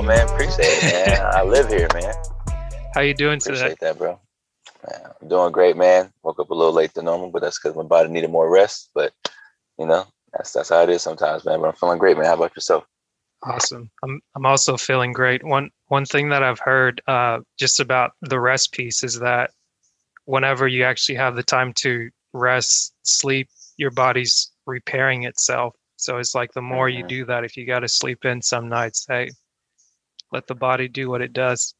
Hey, come on, man. Appreciate it, man. I live here, man. How you doing today? Appreciate that, bro. Man, I'm doing great, man. Woke up a little late than normal, but that's because my body needed more rest. But you know, that's that's how it is sometimes, man. But I'm feeling great, man. How about yourself? Awesome. I'm I'm also feeling great. One one thing that I've heard uh, just about the rest piece is that whenever you actually have the time to rest, sleep, your body's repairing itself. So it's like the more you Mhm. do that, if you got to sleep in some nights, hey, let the body do what it does.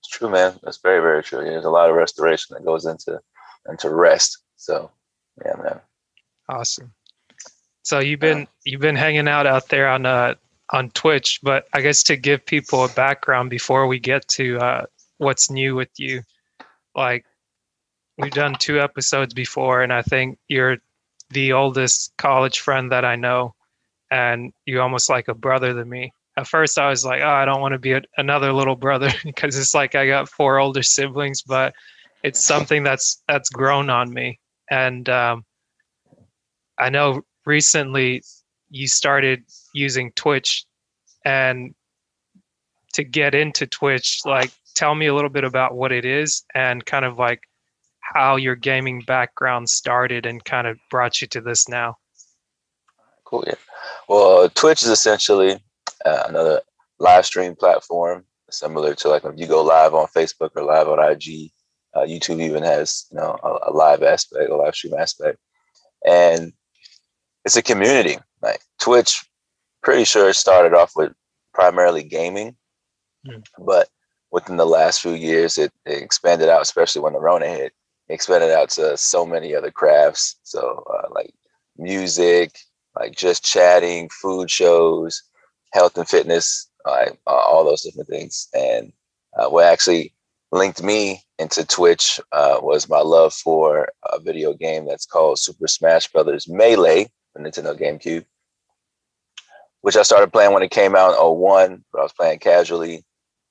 It's true, man. That's very, very true. There's a lot of restoration that goes into into rest. So, yeah, man. Awesome. So you've been you've been hanging out out there on uh on Twitch, but I guess to give people a background before we get to uh what's new with you, like we've done two episodes before, and I think you're the oldest college friend that I know, and you're almost like a brother to me. At first, I was like, oh, I don't want to be a, another little brother because it's like I got four older siblings, but it's something that's that's grown on me, and um, I know recently you started using Twitch and to get into Twitch, like tell me a little bit about what it is and kind of like how your gaming background started and kind of brought you to this now. Cool. Yeah. Well, Twitch is essentially uh, another live stream platform, similar to like if you go live on Facebook or live on IG. Uh, YouTube even has you know a, a live aspect, a live stream aspect, and it's a community. Like Twitch, pretty sure it started off with primarily gaming, Hmm. but within the last few years, it, it expanded out, especially when the Rona hit. It expanded out to so many other crafts. So uh, like music, like just chatting, food shows, health and fitness, uh, uh, all those different things. And uh, what actually linked me into Twitch uh, was my love for a video game that's called Super Smash Brothers Melee for Nintendo GameCube, which I started playing when it came out in 01, but I was playing casually,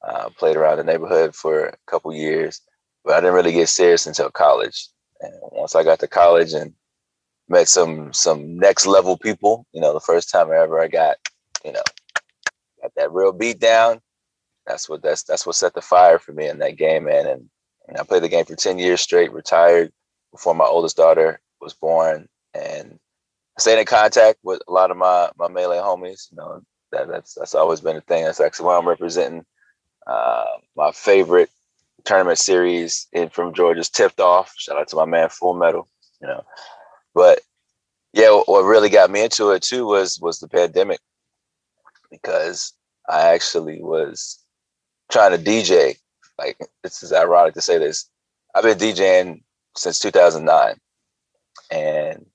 uh, played around the neighborhood for a couple years, but I didn't really get serious until college. And once I got to college and met some some next level people, you know, the first time ever I got, you know, got that real beat down. That's what that's that's what set the fire for me in that game, man. And, and I played the game for 10 years straight, retired before my oldest daughter was born. And I stayed in contact with a lot of my my melee homies. You know, that that's that's always been a thing. That's actually why I'm representing uh, my favorite tournament series in from Georgia's tipped off. Shout out to my man Full Metal, you know. But yeah, what really got me into it too was was the pandemic because I actually was trying to DJ. Like this is ironic to say this. I've been DJing since 2009, and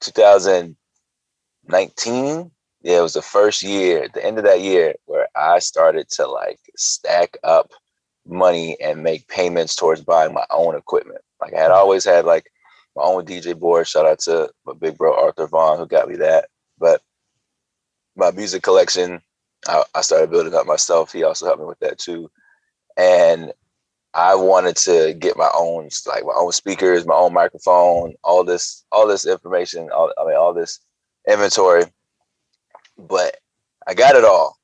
2019, yeah, it was the first year, at the end of that year, where I started to like stack up money and make payments towards buying my own equipment. Like I had mm-hmm. always had like my own DJ board. Shout out to my big bro Arthur Vaughn who got me that. But my music collection, I, I started building up myself. He also helped me with that too. And I wanted to get my own like my own speakers, my own microphone, all this, all this information, all I mean, all this inventory. But I got it all.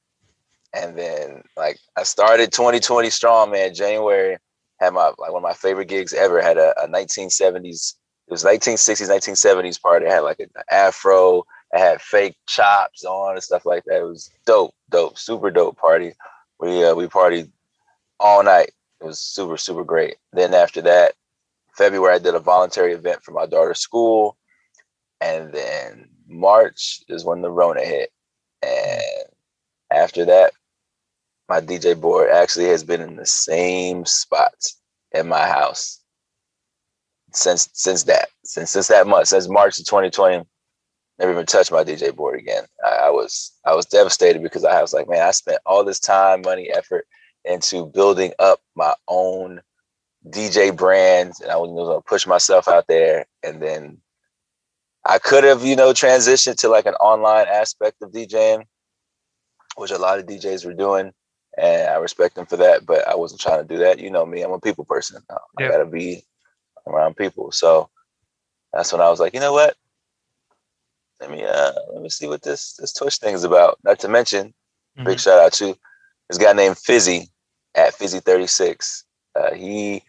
And then like I started 2020 strong, man. January had my like one of my favorite gigs ever. Had a, a 1970s, it was 1960s, 1970s party. It had like an afro, I had fake chops on and stuff like that. It was dope, dope, super dope party. We uh, we partied all night. It was super, super great. Then after that, February I did a voluntary event for my daughter's school. And then March is when the Rona hit. And after that, my DJ board actually has been in the same spot in my house since since that since since that month since March of 2020. Never even touched my DJ board again. I, I, was I was devastated because I was like, man, I spent all this time, money, effort into building up my own DJ brand, and I was going to push myself out there, and then I could have, you know, transitioned to like an online aspect of DJing, which a lot of DJs were doing, and I respect them for that. But I wasn't trying to do that. You know me; I'm a people person. I yeah. gotta be around people. So that's when I was like, you know what? Let me uh let me see what this this Twitch thing is about. Not to mention, mm-hmm. big shout out to this guy named Fizzi at Fizzi36. Uh, he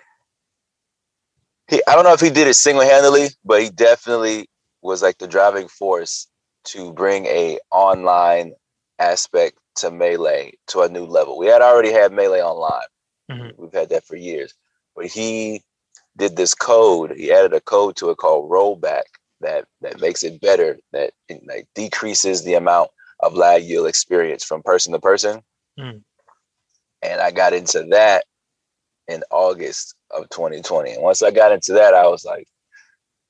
he I don't know if he did it single handedly, but he definitely was like the driving force to bring a online aspect to melee to a new level. We had already had melee online. Mm-hmm. We've had that for years, but he did this code. He added a code to it called rollback that that makes it better. That like decreases the amount of lag you'll experience from person to person. Mm. And I got into that in August of 2020. And once I got into that, I was like,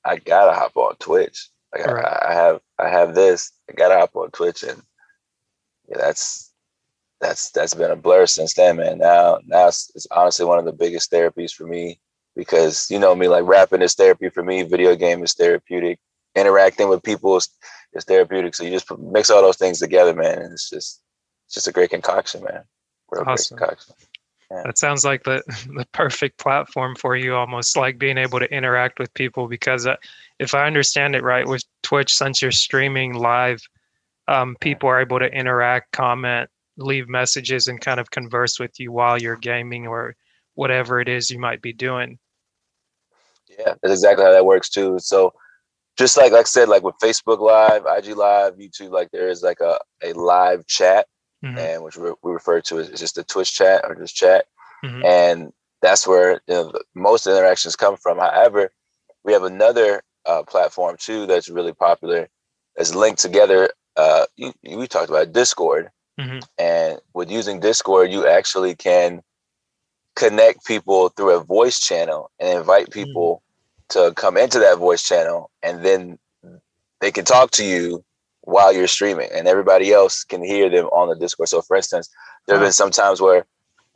I gotta hop on Twitch. Like right. I, I, have I have this. I gotta hop on Twitch, and yeah, that's that's that's been a blur since then, man. Now now it's, it's honestly one of the biggest therapies for me because you know me, like rapping is therapy for me. Video game is therapeutic. Interacting with people is, is therapeutic. So you just mix all those things together, man, and it's just it's just a great concoction, man. Real awesome. great concoction. Yeah. That sounds like the the perfect platform for you, almost like being able to interact with people. Because uh, if I understand it right, with Twitch, since you're streaming live, um, people are able to interact, comment, leave messages, and kind of converse with you while you're gaming or whatever it is you might be doing. Yeah, that's exactly how that works too. So just like like I said, like with Facebook Live, IG Live, YouTube, like there is like a, a live chat, mm-hmm. and which we, we refer to as just a Twitch chat or just chat, mm-hmm. and that's where you know the, most interactions come from. However, we have another uh, platform too that's really popular. That's linked together. Uh, you, you, we talked about Discord, mm-hmm. and with using Discord, you actually can connect people through a voice channel and invite mm-hmm. people to come into that voice channel and then they can talk to you while you're streaming and everybody else can hear them on the discord. So for instance there have been some times where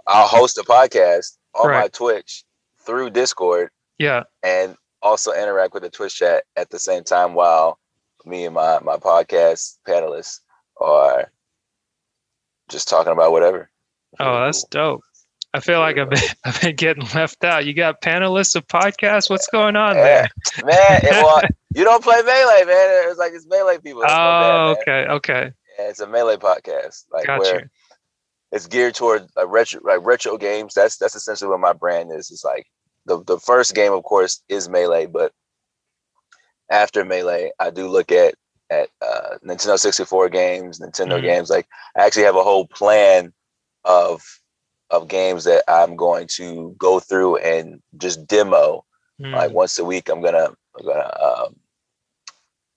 i'll host a podcast on right. my twitch through discord yeah. and also interact with the twitch chat at the same time while me and my my podcast panelists are just talking about whatever. Oh that's dope I feel like I've been, I've been getting left out. You got panelists of podcasts. What's going on there? man, it, well, you don't play melee, man. It's like it's melee people. It's oh, bad, okay, okay. Yeah, it's a melee podcast, like gotcha. where it's geared toward like retro, like retro games. That's that's essentially what my brand is. It's like the the first game, of course, is melee, but after melee, I do look at at uh, Nintendo 64 games, Nintendo mm-hmm. games. Like I actually have a whole plan of of games that I'm going to go through and just demo. Mm. Like once a week, I'm gonna I'm gonna um,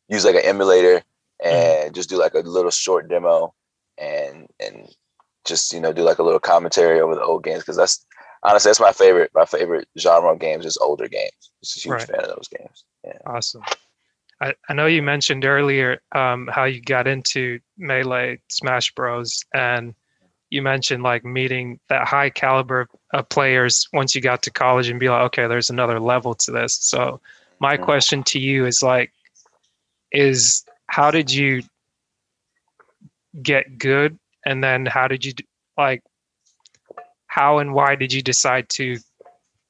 use like an emulator hmm. and mm. just do like a little short demo and and just you know do like a little commentary over the old games because that's honestly that's my favorite my favorite genre of games is older games. Just a huge right. fan of those games. Yeah. Awesome. I, I know you mentioned earlier um, how you got into Melee Smash Bros. and you mentioned like meeting that high caliber of players once you got to college and be like, okay, there's another level to this. So my question to you is like, is how did you get good? And then how did you like, how and why did you decide to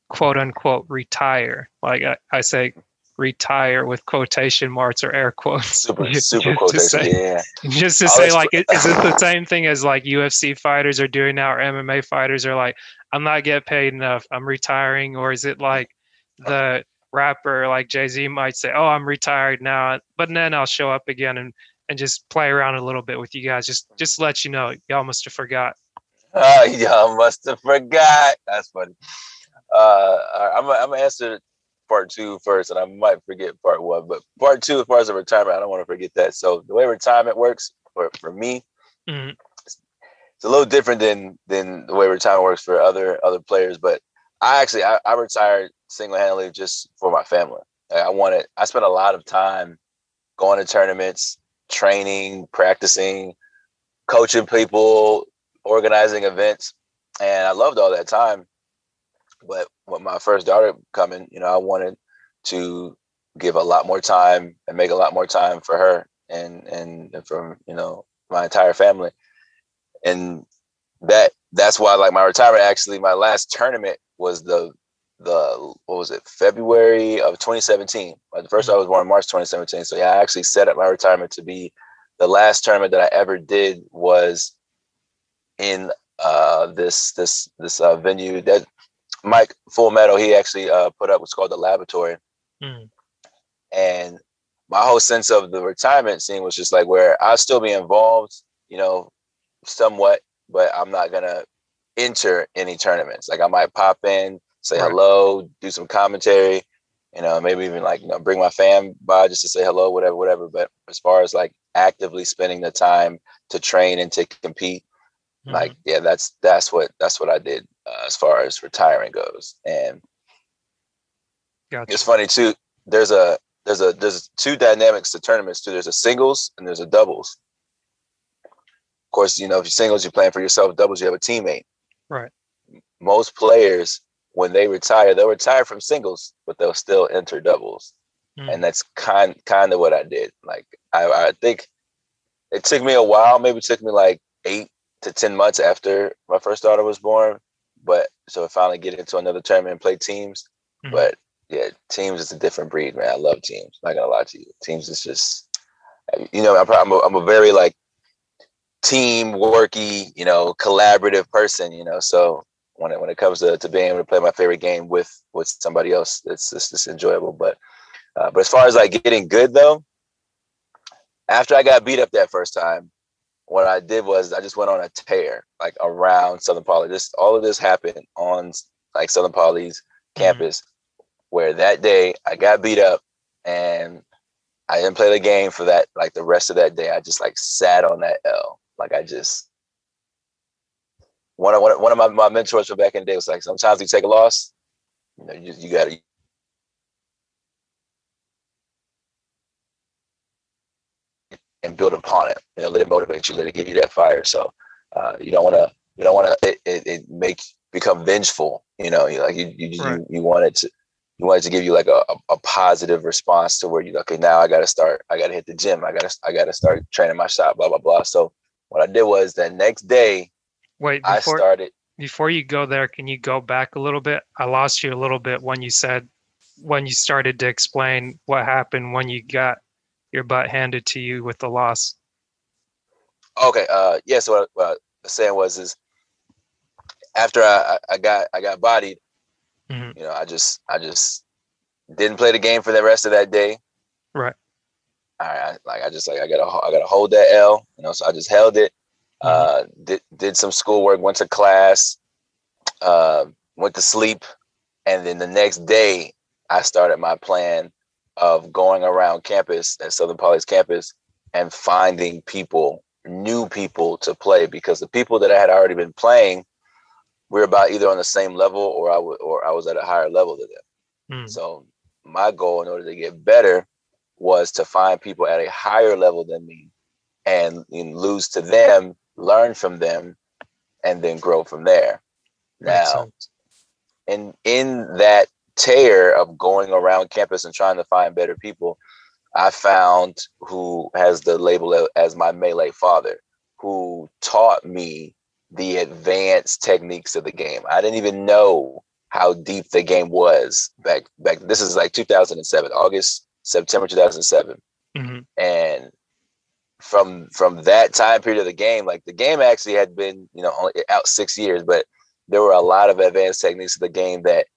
quote unquote retire? Like I, I say retire with quotation marks or air quotes. Super, super quotation, say, yeah. Just to say, like, is it the same thing as like UFC fighters are doing now, or MMA fighters are like, I'm not getting paid enough, I'm retiring, or is it like the rapper like Jay Z might say, oh, I'm retired now, but then I'll show up again and and just play around a little bit with you guys, just just let you know, y'all must have forgot. Oh, y'all must have forgot. That's funny. Uh, I'm, I'm gonna answer part two first, and I might forget part one. But part two, as far as the retirement, I don't want to forget that. So the way retirement works for, for me, mm-hmm. it's, it's, a little different than than the way retirement works for other other players. But I actually I, I retired single handedly just for my family. I wanted I spent a lot of time going to tournaments, training, practicing, coaching people, organizing events, and I loved all that time. But with my first daughter coming, you know, I wanted to give a lot more time and make a lot more time for her and and, from you know my entire family, and that that's why like my retirement actually my last tournament was the the what was it February of 2017. The first I was born in March 2017. So yeah, I actually set up my retirement to be the last tournament that I ever did was in uh, this this this uh, venue that Mike Full Metal he actually uh, put up what's called the Laboratory, mm. and my whole sense of the retirement scene was just like where I'll still be involved, you know, somewhat, but I'm not gonna enter any tournaments. Like I might pop in, say right. hello, do some commentary, you know, maybe even like you know bring my fam by just to say hello, whatever, whatever. But as far as like actively spending the time to train and to compete, mm-hmm. like yeah, that's that's what that's what I did uh, as far as retiring goes. And gotcha. it's funny too. There's a there's a there's two dynamics to tournaments too. There's a singles and there's a doubles. Of course, you know if you're singles, you're playing for yourself. Doubles, you have a teammate. Right. Most players when they retire, they'll retire from singles, but they'll still enter doubles. Mm. And that's kind kind of what I did. Like I, I think it took me a while, maybe it took me like eight to ten months after my first daughter was born. But so I finally get into another tournament and play teams. Mm. But yeah, teams is a different breed, man. I love teams. I'm not gonna lie to you. Teams is just you know, I'm, I'm, a, I'm a very like team worky, you know, collaborative person, you know. So when it when it comes to, to being able to play my favorite game with with somebody else, it's it's just enjoyable. But uh, but as far as like getting good though, after I got beat up that first time, what I did was I just went on a tear like around Southern Poly. This all of this happened on like Southern Poly's mm-hmm. campus, where that day I got beat up and I didn't play the game for that like the rest of that day. I just like sat on that L. Like I just one of one of my, my mentors from back in the day was like, sometimes you take a loss, you know, you, you gotta and build upon it. You know, let it motivate you, let it give you that fire. So uh, you don't want to, you don't want to, it, it, it make become vengeful. You know, you like you you, right. you you want it to, you want it to give you like a, a, a positive response to where you okay now I got to start, I got to hit the gym, I got to I got to start training my shot, blah blah blah. So what I did was that next day Wait, before, I started. Before you go there, can you go back a little bit? I lost you a little bit when you said when you started to explain what happened when you got your butt handed to you with the loss. Okay. Uh. Yeah. So what, what I was saying was is after I, I got I got bodied, mm-hmm. you know, I just I just didn't play the game for the rest of that day. Right. All right. Like I just like I gotta I gotta hold that L. You know. So I just held it. Uh, did did some schoolwork, went to class, uh, went to sleep, and then the next day I started my plan of going around campus at Southern Poly's campus and finding people, new people to play because the people that I had already been playing, we are about either on the same level or I w- or I was at a higher level than them. Mm. So my goal in order to get better was to find people at a higher level than me and, and lose to them learn from them, and then grow from there. Now, and in that tear of going around campus and trying to find better people, I found who has the label as my melee father, who taught me the advanced techniques of the game. I didn't even know how deep the game was back back. This is like 2007, August, September 2007, mm-hmm. and from from that time period of the game, like the game actually had been, you know, only out six years, but there were a lot of advanced techniques of the game that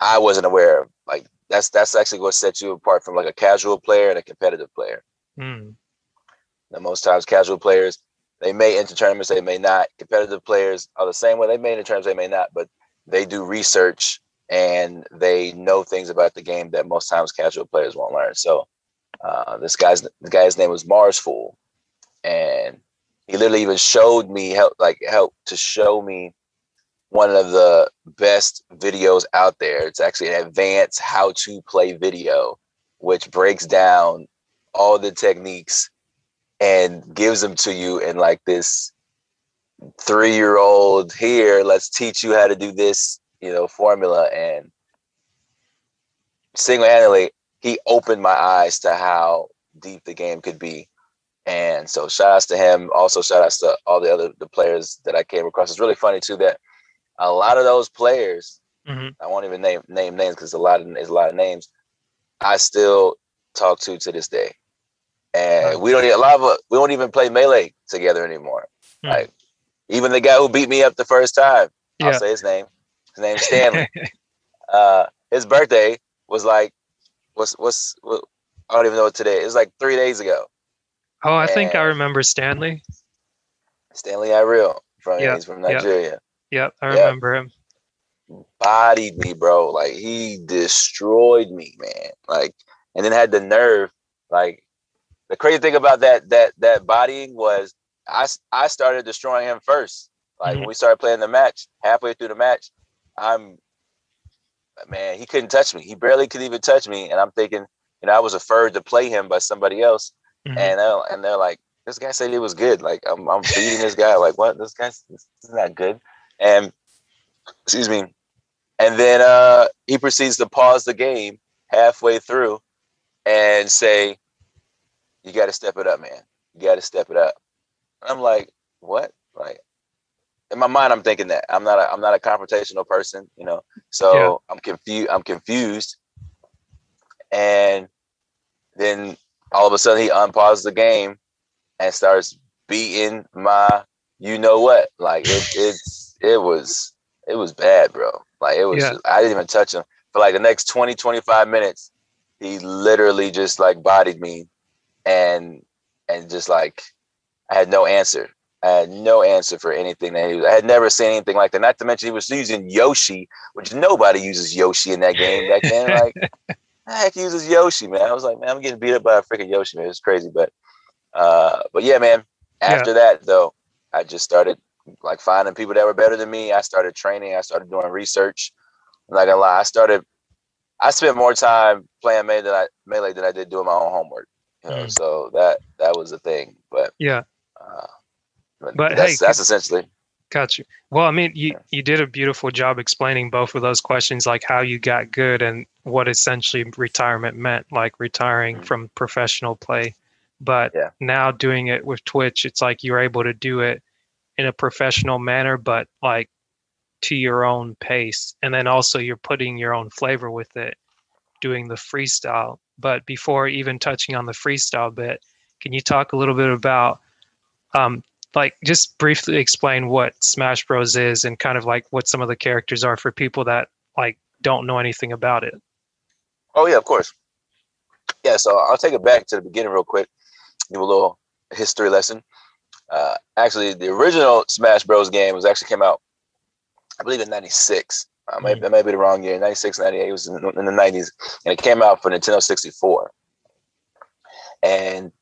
I wasn't aware of. Like that's that's actually what sets you apart from like a casual player and a competitive player. Mm. Now, most times, casual players they may enter tournaments, they may not. Competitive players are the same way. They may enter tournaments, they may not, but they do research and they know things about the game that most times casual players won't learn. So uh, this guy's the guy's name was Mars Fool, and he literally even showed me help like help to show me one of the best videos out there. It's actually an advanced how to play video, which breaks down all the techniques and gives them to you in like this three year old here let's teach you how to do this you know formula. And single-handedly he opened my eyes to how deep the game could be. And so shout outs to him. Also shout outs to all the other the players that i came across. It's really funny too that a lot of those players hmm i won't even name name names because a lot of there's a lot of names i still talk to to this day. And we don't a lot of we don't even play melee together anymore. Hmm. like even the guy who beat me up the first time i'll say his name. His name's stanley. Uh his birthday was like what's what's what, i don't even know what today it was like three days ago. Oh, I think I remember Stanley. stanley Ireel from Yeah, he's from yeah. nigeria Yep, I Yeah. remember him. bodied me, bro. Like he destroyed me, man. Like, and then had the nerve. Like, the crazy thing about that that that bodying was, I I started destroying him first. Like Mhm. when we started playing the match, halfway through the match, I'm, man, he couldn't touch me. He barely could even touch me, and I'm thinking, you know, I was referred to play him by somebody else, Mhm. and they're, and they're like, this guy said he was good. Like I'm I'm beating this guy. Like what? This guy's this is not good. And excuse me. And then uh he proceeds to pause the game halfway through and say, You gotta step it up, man. You gotta step it up. And I'm like, what? Like in my mind, I'm thinking that I'm not a I'm not a confrontational person, you know. So Yeah. I'm confused. I'm confused. And then all of a sudden he unpauses the game and starts beating my you know what. Like it it's it was it was bad, bro. Like it was Yeah. I didn't even touch him. For like the next 20, 25 minutes, he literally just like bodied me and and just like I had no answer. I had no answer for anything that he was. I had never seen anything like that. Not to mention he was using Yoshi, which nobody uses Yoshi in that game back then. Like, the heck uses Yoshi, man? I was like, man, I'm getting beat up by a freaking Yoshi, man. It's crazy, but, uh, but yeah, man. After that, though, I just started like finding people that were better than me. I started training. I started doing research. I'm not gonna lie, I started. I spent more time playing melee than I melee than I did doing my own homework. You know, Mm. so that that was the thing. But Yeah. uh, But that's, hey, that's essentially Got you. Well, I mean, you you did a beautiful job explaining both of those questions, like how you got good and what essentially retirement meant, like retiring Mhm. from professional play. But Yeah. now doing it with Twitch, it's like you're able to do it in a professional manner, but like to your own pace. And then also you're putting your own flavor with it, doing the freestyle. But before even touching on the freestyle bit, can you talk a little bit about um, like just briefly explain what Smash Bros is and kind of like what some of the characters are for people that like don't know anything about it. Oh yeah, of course. Yeah, so I'll take it back to the beginning real quick. Give a little history lesson. Uh, actually, the original Smash Bros. game was actually came out, I believe, in '96. Uh, maybe that might be the wrong year. 96, 98 was in, in the 90s, and it came out for Nintendo 64. And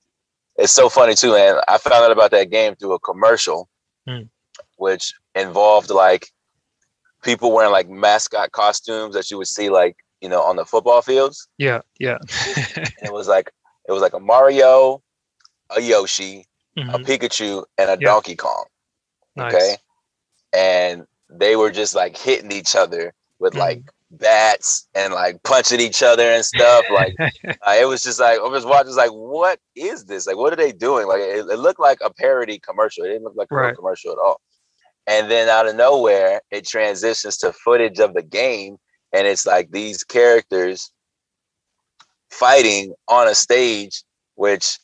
it's so funny too, And I found out about that game through a commercial, Hmm. which involved like people wearing like mascot costumes that you would see like you know on the football fields. Yeah, yeah. And it was like it was like a Mario, a Yoshi, a Mhm, Pikachu, and a Yeah. Donkey Kong. nice. Okay, and they were just like hitting each other with Mhm. like bats and like punching each other and stuff. Like uh, it was just like I was watching, like, what is this? Like, what are they doing? Like, it, it looked like a parody commercial. It didn't look like a real Right. commercial at all. And then out of nowhere, it transitions to footage of the game, and it's like these characters fighting on a stage, which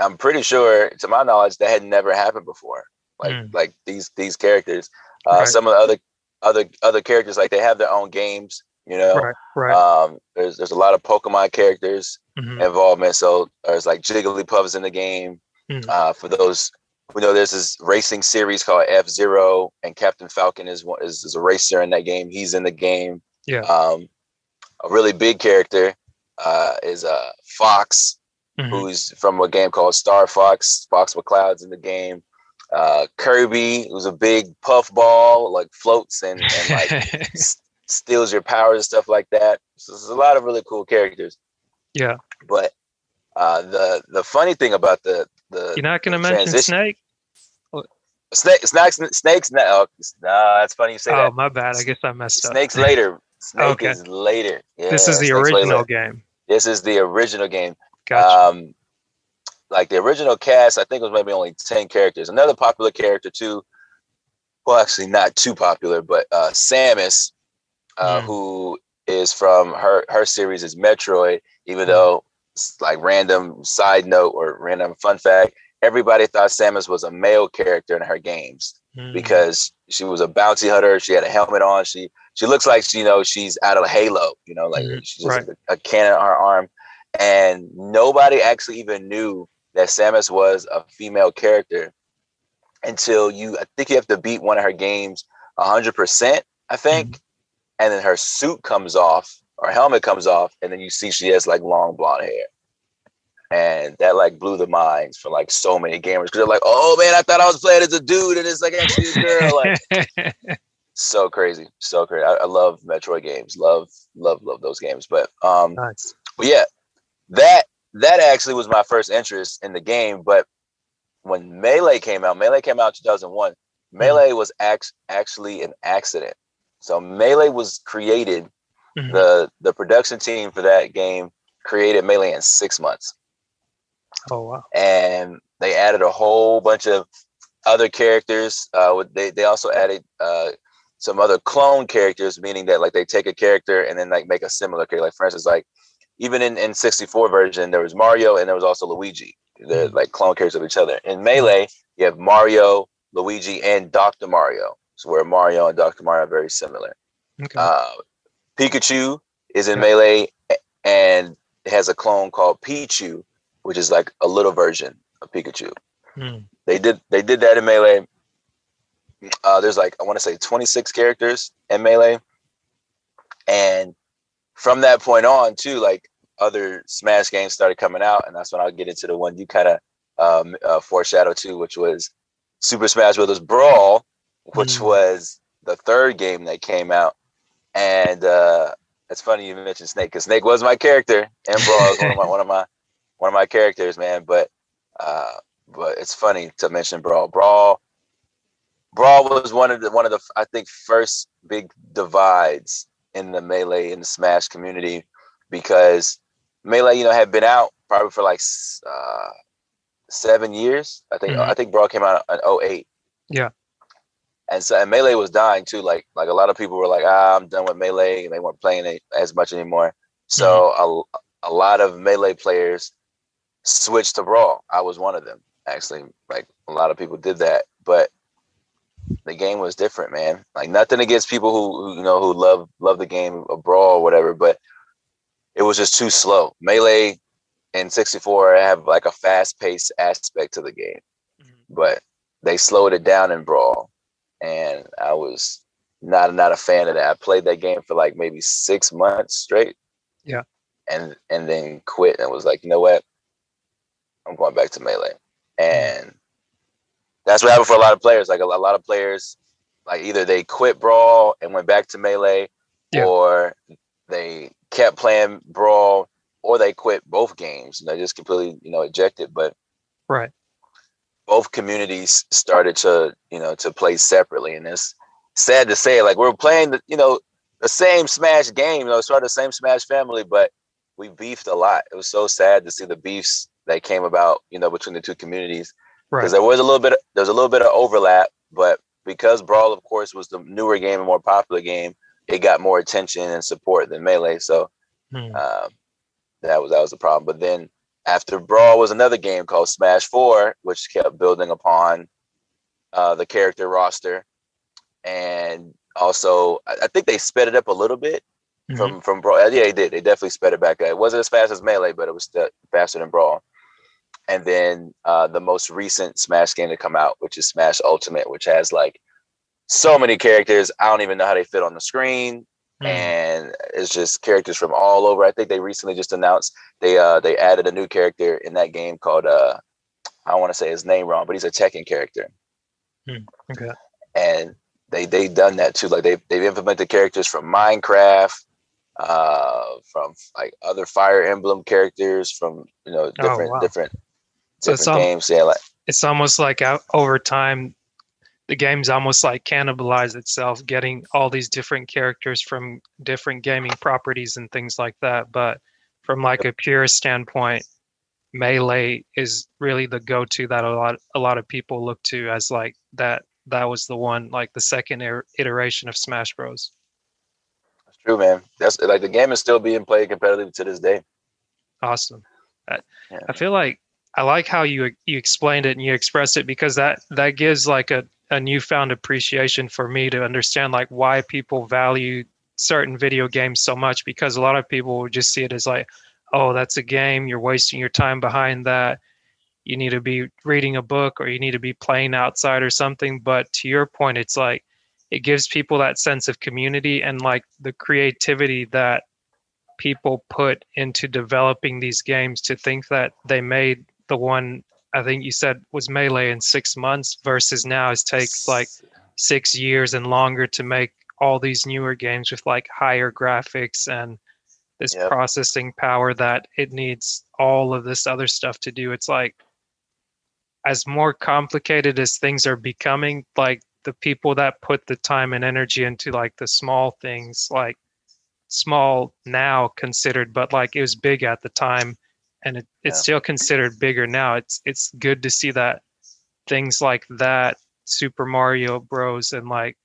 I'm pretty sure, to my knowledge, that had never happened before. Like, Mm. like these these characters. Uh, Right. Some of the other other other characters, like they have their own games. You know, right, right. um, there's there's a lot of Pokemon characters Mhm, involvement. So there's like Jigglypuffs in the game. Mhm. Uh, for those who know, there's this racing series called F Zero, and Captain Falcon is one is, is a racer in that game. He's in the game. Yeah. Um, a really big character uh, is uh, Fox, mhm. who's from a game called Star Fox. Fox with clouds in the game. Uh, Kirby, who's a big puffball, like floats and, and like s- steals your powers and stuff like that. So there's a lot of really cool characters. yeah. But Uh, the the funny thing about the the You're not gonna mention transition- Snake? snake snakes snakes no nah, that's funny you say Oh, that. my bad. I guess I messed up. Snakes later. Snake Okay. is later. Yeah, this is the original later. game. This is the original game. Gotcha. Um, like the original cast, I think it was maybe only ten characters. Another popular character too. Well, actually, not too popular, but uh, Samus, uh, Mm. who is from her her series is Metroid. Even Mm. though, like random side note or random fun fact, everybody thought Samus was a male character in her games Mm. because she was a bounty hunter. She had a helmet on. She she looks like she, you know she's out of Halo. You know, like Mhm, she's just right. a, a cannon on her arm, and nobody actually even knew that Samus was a female character until you. I think you have to beat one of her games hundred percent. I think, Mm-hmm. and then her suit comes off, her helmet comes off, and then you see she has like long blonde hair. And that like blew the minds for like so many gamers because they're like, "Oh man, I thought I was playing as a dude, and it's like actually a girl." Like, so crazy, so crazy. I, I love Metroid games. Love, love, love those games. But um, nice. but yeah, that that actually was my first interest in the game. But when Melee came out, Melee came out in 2001. Melee was act- actually an accident. So Melee was created. Mhm. The the production team for that game created Melee in six months Oh wow. and they added a whole bunch of other characters. Uh, they they also added uh, some other clone characters, meaning that like they take a character and then like make a similar character. Like for instance, like even in in 64 version, there was Mario and there was also Luigi. They're like clone characters of each other. In Melee, you have Mario, Luigi, and Dr. Mario. So where Mario and Dr. Mario are very similar. Okay. Uh, Pikachu is in Yeah. Melee and has a clone called Pichu, which is like a little version of Pikachu. Mm. They did they did that in Melee. Uh, there's like I want to say 26 characters in Melee, and from that point on, too, like other Smash games started coming out, and that's when I'll get into the one you kind of um, uh, foreshadowed to, which was Super Smash Brothers Brawl, which Mm. was the third game that came out. And uh, it's funny you mentioned Snake because Snake was my character and Brawl. Was one of my one of my one of my characters, man. But uh, but it's funny to mention Brawl. Brawl Brawl was one of the one of the I think first big divides in the melee and the Smash community because melee, you know, had been out probably for like uh, seven years. I think Mhm. I think Brawl came out in 08. Yeah. And so and melee was dying too. Like like a lot of people were like, ah, I'm done with melee, and they weren't playing it as much anymore. So a, a lot of melee players switched to brawl. I was one of them actually. Like a lot of people did that, but the game was different, man. Like nothing against people who, who you know who love love the game of brawl or whatever, but it was just too slow. Melee and 64 have like a fast paced aspect to the game, Mhm. but they slowed it down in brawl, and I was not not a fan of that. I played that game for like maybe six months straight. Yeah. And and then quit and was like, you know what? I'm going back to melee. And that's what happened for a lot of players. Like a, a lot of players, like either they quit brawl and went back to melee, Yeah. or they kept playing brawl, or they quit both games and they just completely, you know, ejected. But Right. both communities started to, you know, to play separately. And it's sad to say, like we're playing the, you know, the same Smash game, you know, sort of the same Smash family, but we beefed a lot. It was so sad to see the beefs that came about, you know, between the two communities because Right. there was a little bit of, there's a little bit of overlap, but because Brawl, of course, was the newer game and more popular game, it got more attention and support than Melee. So Hmm. um, that was that was the problem. But then after Brawl was another game called Smash Four, which kept building upon uh, the character roster, and also I, I think they sped it up a little bit Mhm. from from Brawl. Yeah, they did. They definitely sped it back. Up. It wasn't as fast as Melee, but it was still faster than Brawl. And then uh, the most recent Smash game to come out, which is Smash Ultimate, which has like so many characters. I don't even know how they fit on the screen Hmm. and it's just characters from all over. I think they recently just announced they uh they added a new character in that game called uh I want to say his name wrong, but he's a Tekken character. Okay. And they they done that too. Like they they've implemented characters from Minecraft uh, from like other Fire Emblem characters from you know different wow. different So it's al- games. Yeah, like it's almost like out, over time the game's almost like cannibalized itself getting all these different characters from different gaming properties and things like that but from like a pure standpoint melee is really the go-to that a lot a lot of people look to as like that that was the one like the second er- iteration of smash bros That's true, man. That's like the game is still being played competitively to this day. awesome I, Yeah. I feel like i like how you you explained it and you expressed it because that that gives like a, a newfound appreciation for me to understand like why people value certain video games so much because a lot of people would just see it as like oh that's a game you're wasting your time behind that. You need to be reading a book or you need to be playing outside or something. But to your point it's like it gives people that sense of community and like the creativity that people put into developing these games to think that they made the one I think you said was melee in six months versus now it takes like six years and longer to make all these newer games with like higher graphics and this Yep. processing power that it needs all of this other stuff to do. It's like as more complicated as things are becoming, like the people that put the time and energy into like the small things, like small now considered, but like it was big at the time and it, it's Yeah. still considered bigger now. It's it's good to see that things like that, Super Mario Bros. and like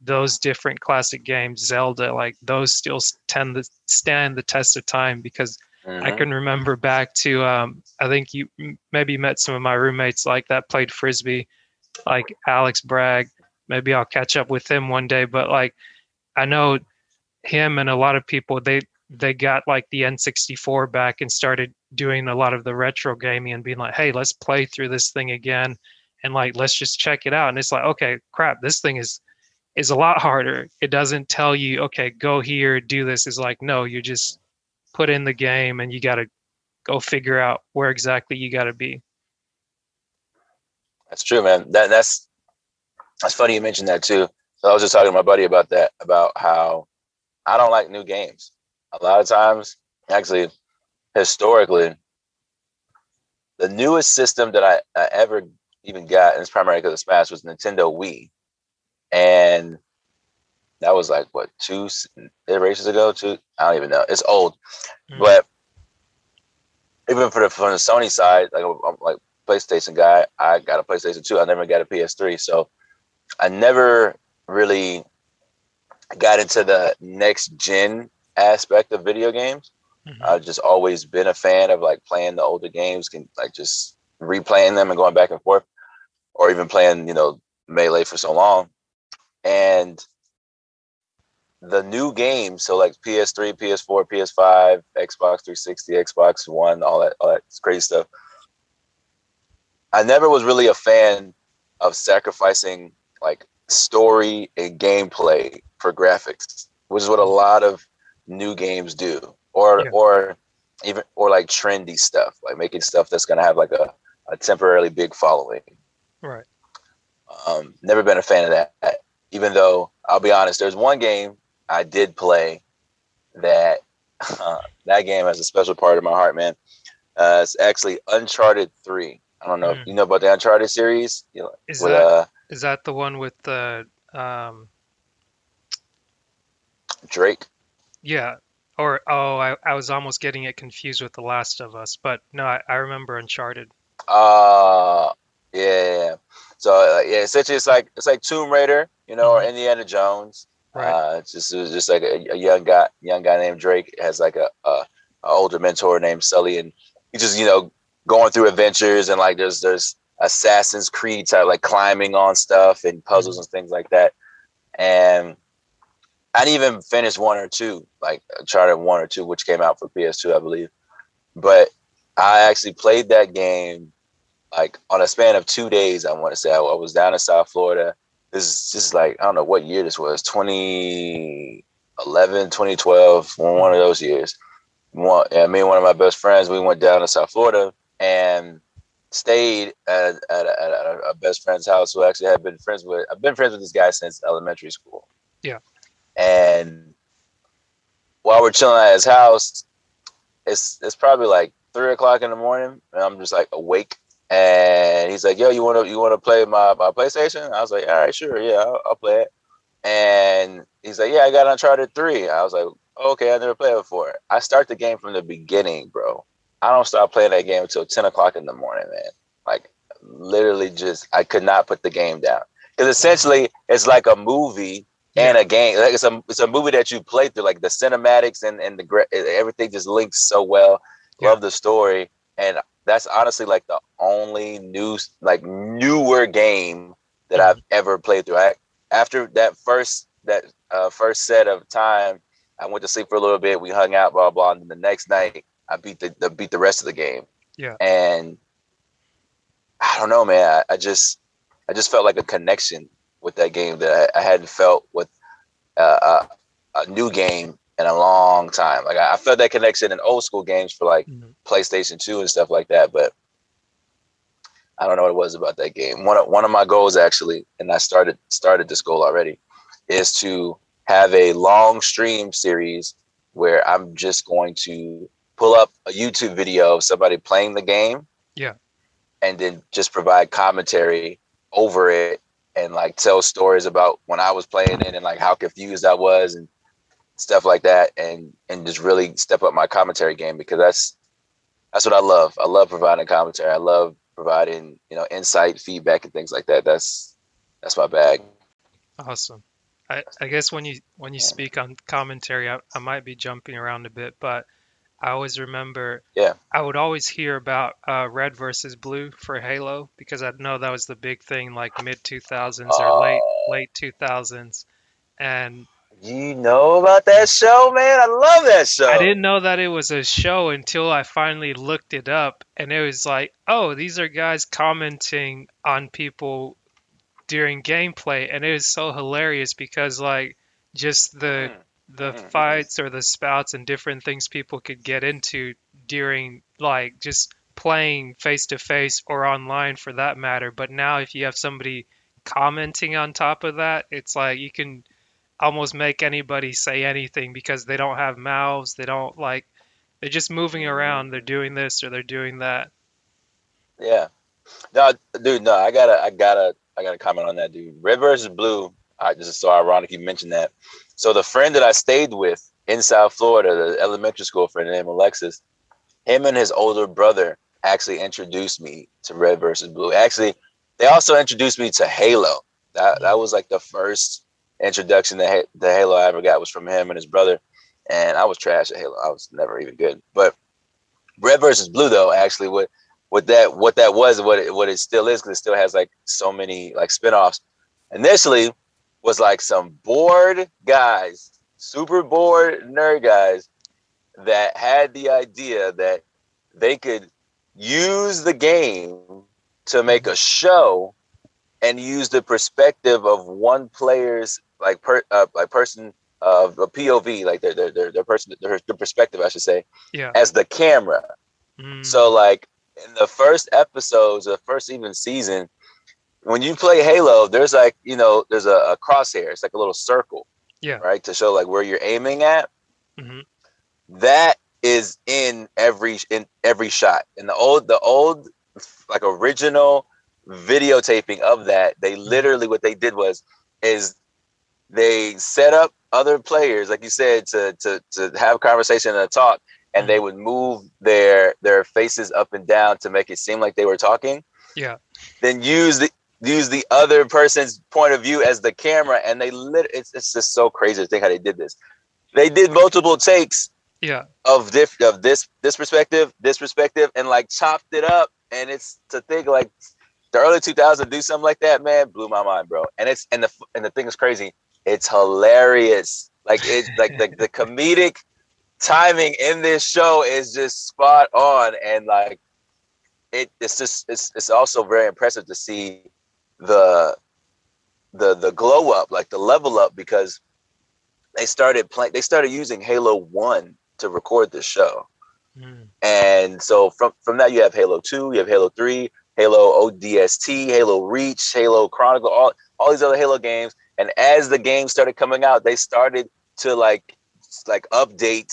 those different classic games, Zelda, like those still tend to stand the test of time because I Mhm. can remember back to um, I think you maybe met some of my roommates like that played frisbee, like Alex Bragg. Maybe I'll catch up with him one day. But like I know him and a lot of people they they got like the N64 back and started doing a lot of the retro gaming and being like, hey, let's play through this thing again and like let's just check it out. And it's like, okay, crap, this thing is is a lot harder. It doesn't tell you, okay, go here, do this. It's like, no, you just put in the game and you got to go figure out where exactly you got to be. That's true, man. That that's that's funny you mentioned that too. So I was just talking to my buddy about that, about how I don't like new games. A lot of times, actually, historically, the newest system that I, I ever even got, and it's primarily because of Smash, was Nintendo Wii, and that was like what two iterations ago. Two, I don't even know. It's old, Mm. but even for the from the Sony side, like I'm like PlayStation guy, I got a PlayStation 2. I never got a PS3. So I never really got into the next gen aspect of video games. Mhm. I've just always been a fan of like playing the older games, can like just replaying them and going back and forth, or even playing, you know, Melee for so long. And the new games, so like PS3, PS4, PS5, Xbox 360, Xbox One, all that, all that crazy stuff. I never was really a fan of sacrificing like story and gameplay for graphics, which is what a lot of new games do, or Yeah. or even or like trendy stuff, like making stuff that's gonna have like a, a temporarily big following. Right. Um, never been a fan of that. Even though I'll be honest, there's one game I did play that that game has a special part of my heart, man. Uh, it's actually Uncharted Three. I don't know if Mm. you know about the Uncharted series. You know, Is with, that- uh, Is that the one with the um Drake? Yeah or oh I, I was almost getting it confused with The Last of Us, but no, I, I remember Uncharted. Uh yeah. yeah. So uh, yeah, essentially it's like it's like Tomb Raider, you know, or Mhm. Indiana Jones. Right. Uh, it's just it was just like a, a young guy, young guy named Drake has like a, a, a older mentor named Sully, and he just you know going through adventures and like there's there's Assassin's Creed type like climbing on stuff and puzzles and things like that. And I didn't even finish one or two, like uh, Uncharted one or two, which came out for PS2, I believe. But I actually played that game like on a span of two days. I want to say I, was down in South Florida. This is just like I don't know what year this was 2011, 2012, one one of those years. One, yeah, me and one of my best friends, we went down to South Florida and stayed at, at, a, at a, a best friend's house who actually had been friends with. I've been friends with this guy since elementary school. Yeah. And while we're chilling at his house, it's it's probably like three o'clock in the morning, and I'm just like awake. And he's like, "Yo, you want to you want to play my, my PlayStation?" I was like, "All right, sure, yeah, I'll, I'll play it." And he's like, "Yeah, I got Uncharted 3. I was like, "Okay, I never played before." I start the game from the beginning, bro. I don't stop playing that game until ten o'clock in the morning, man. Like, literally, just I could not put the game down because essentially it's like a movie and a game. Like it's a it's a movie that you play through. Like the cinematics and and the everything just links so well. Yeah. Love the story, and that's honestly like the only new like newer game that I've ever played through. I, after that first that uh, first set of time, I went to sleep for a little bit. We hung out, blah blah, and then the next night I beat the, the beat the rest of the game. Yeah. and I don't know, man. I, I just I just felt like a connection with that game that I, I hadn't felt with uh, a, a new game in a long time. Like I, I felt that connection in old school games for like Mhm. PlayStation Two and stuff like that, but I don't know what it was about that game. One of one of my goals actually, and I started started this goal already, is to have a long stream series where I'm just going to pull up a YouTube video of somebody playing the game. Yeah. And then just provide commentary over it and like tell stories about when I was playing it and like how confused I was and stuff like that and and just really step up my commentary game because that's that's what I love. I love providing commentary. I love providing, you know, insight, feedback and things like that. That's that's my bag. Awesome. I, I guess when you when you speak on commentary, I, I might be jumping around a bit, but I always remember. Yeah. I would always hear about uh, red versus blue for Halo because I know that was the big thing, like mid two thousands or late Oh. late two thousands, and You know about that show, man? I love that show. I didn't know that it was a show until I finally looked it up, and it was like, oh, these are guys commenting on people during gameplay, and it was so hilarious because like just the the Mhm. fights or the spouts and different things people could get into during like just playing face to face or online for that matter. But now if you have somebody commenting on top of that, it's like you can almost make anybody say anything because they don't have mouths, they don't like they're just moving around, they're doing this or they're doing that. Yeah. No, dude, no, I gotta, I gotta, I gotta comment on that, dude. Red versus blue. I just so ironic you mentioned that. So the friend that I stayed with in South Florida, the elementary school friend named Alexis, him and his older brother actually introduced me to Red versus Blue. Actually, they also introduced me to Halo. That that was like the first introduction that the Halo I ever got was from him and his brother. And I was trash at Halo. I was never even good. But Red versus Blue though, actually what what that what that was what it, what it still is because it still has like so many like spin-offs initially was like some bored guys super bored nerd guys that had the idea that they could use the game to make a show and use the perspective of one player's like per uh, like person of a POV like their their their, their person their, their perspective I should say Yeah. as the camera Mm, so like in the first episodes, the first even season, when you play Halo, there's like you know there's a, a crosshair. It's like a little circle. Yeah. Right to show like where you're aiming at. mhm. That is in every in every shot. In the old the old like original videotaping of that, they literally what they did was is they set up other players, like you said, to to to have a conversation and a talk, and they would move their their faces up and down to make it seem like they were talking. Yeah. Then use the use the other person's point of view as the camera, and they lit. It's it's just so crazy to think how they did this. They did multiple takes Yeah. of diff of this this perspective, this perspective, and like chopped it up. And it's to think like the early 2000s do something like that, man, blew my mind, bro. And it's and the and the thing is crazy. It's hilarious. Like it's like the, the comedic timing in this show is just spot on, and like it it's just it's it's also very impressive to see the the the glow up, like the level up, because they started playing. They started using Halo One to record the show. Mm, And so from from that you have Halo 2, you have Halo 3, Halo ODST, Halo Reach, Halo Chronicle, all, all these other Halo games. And as the games started coming out, they started to like like update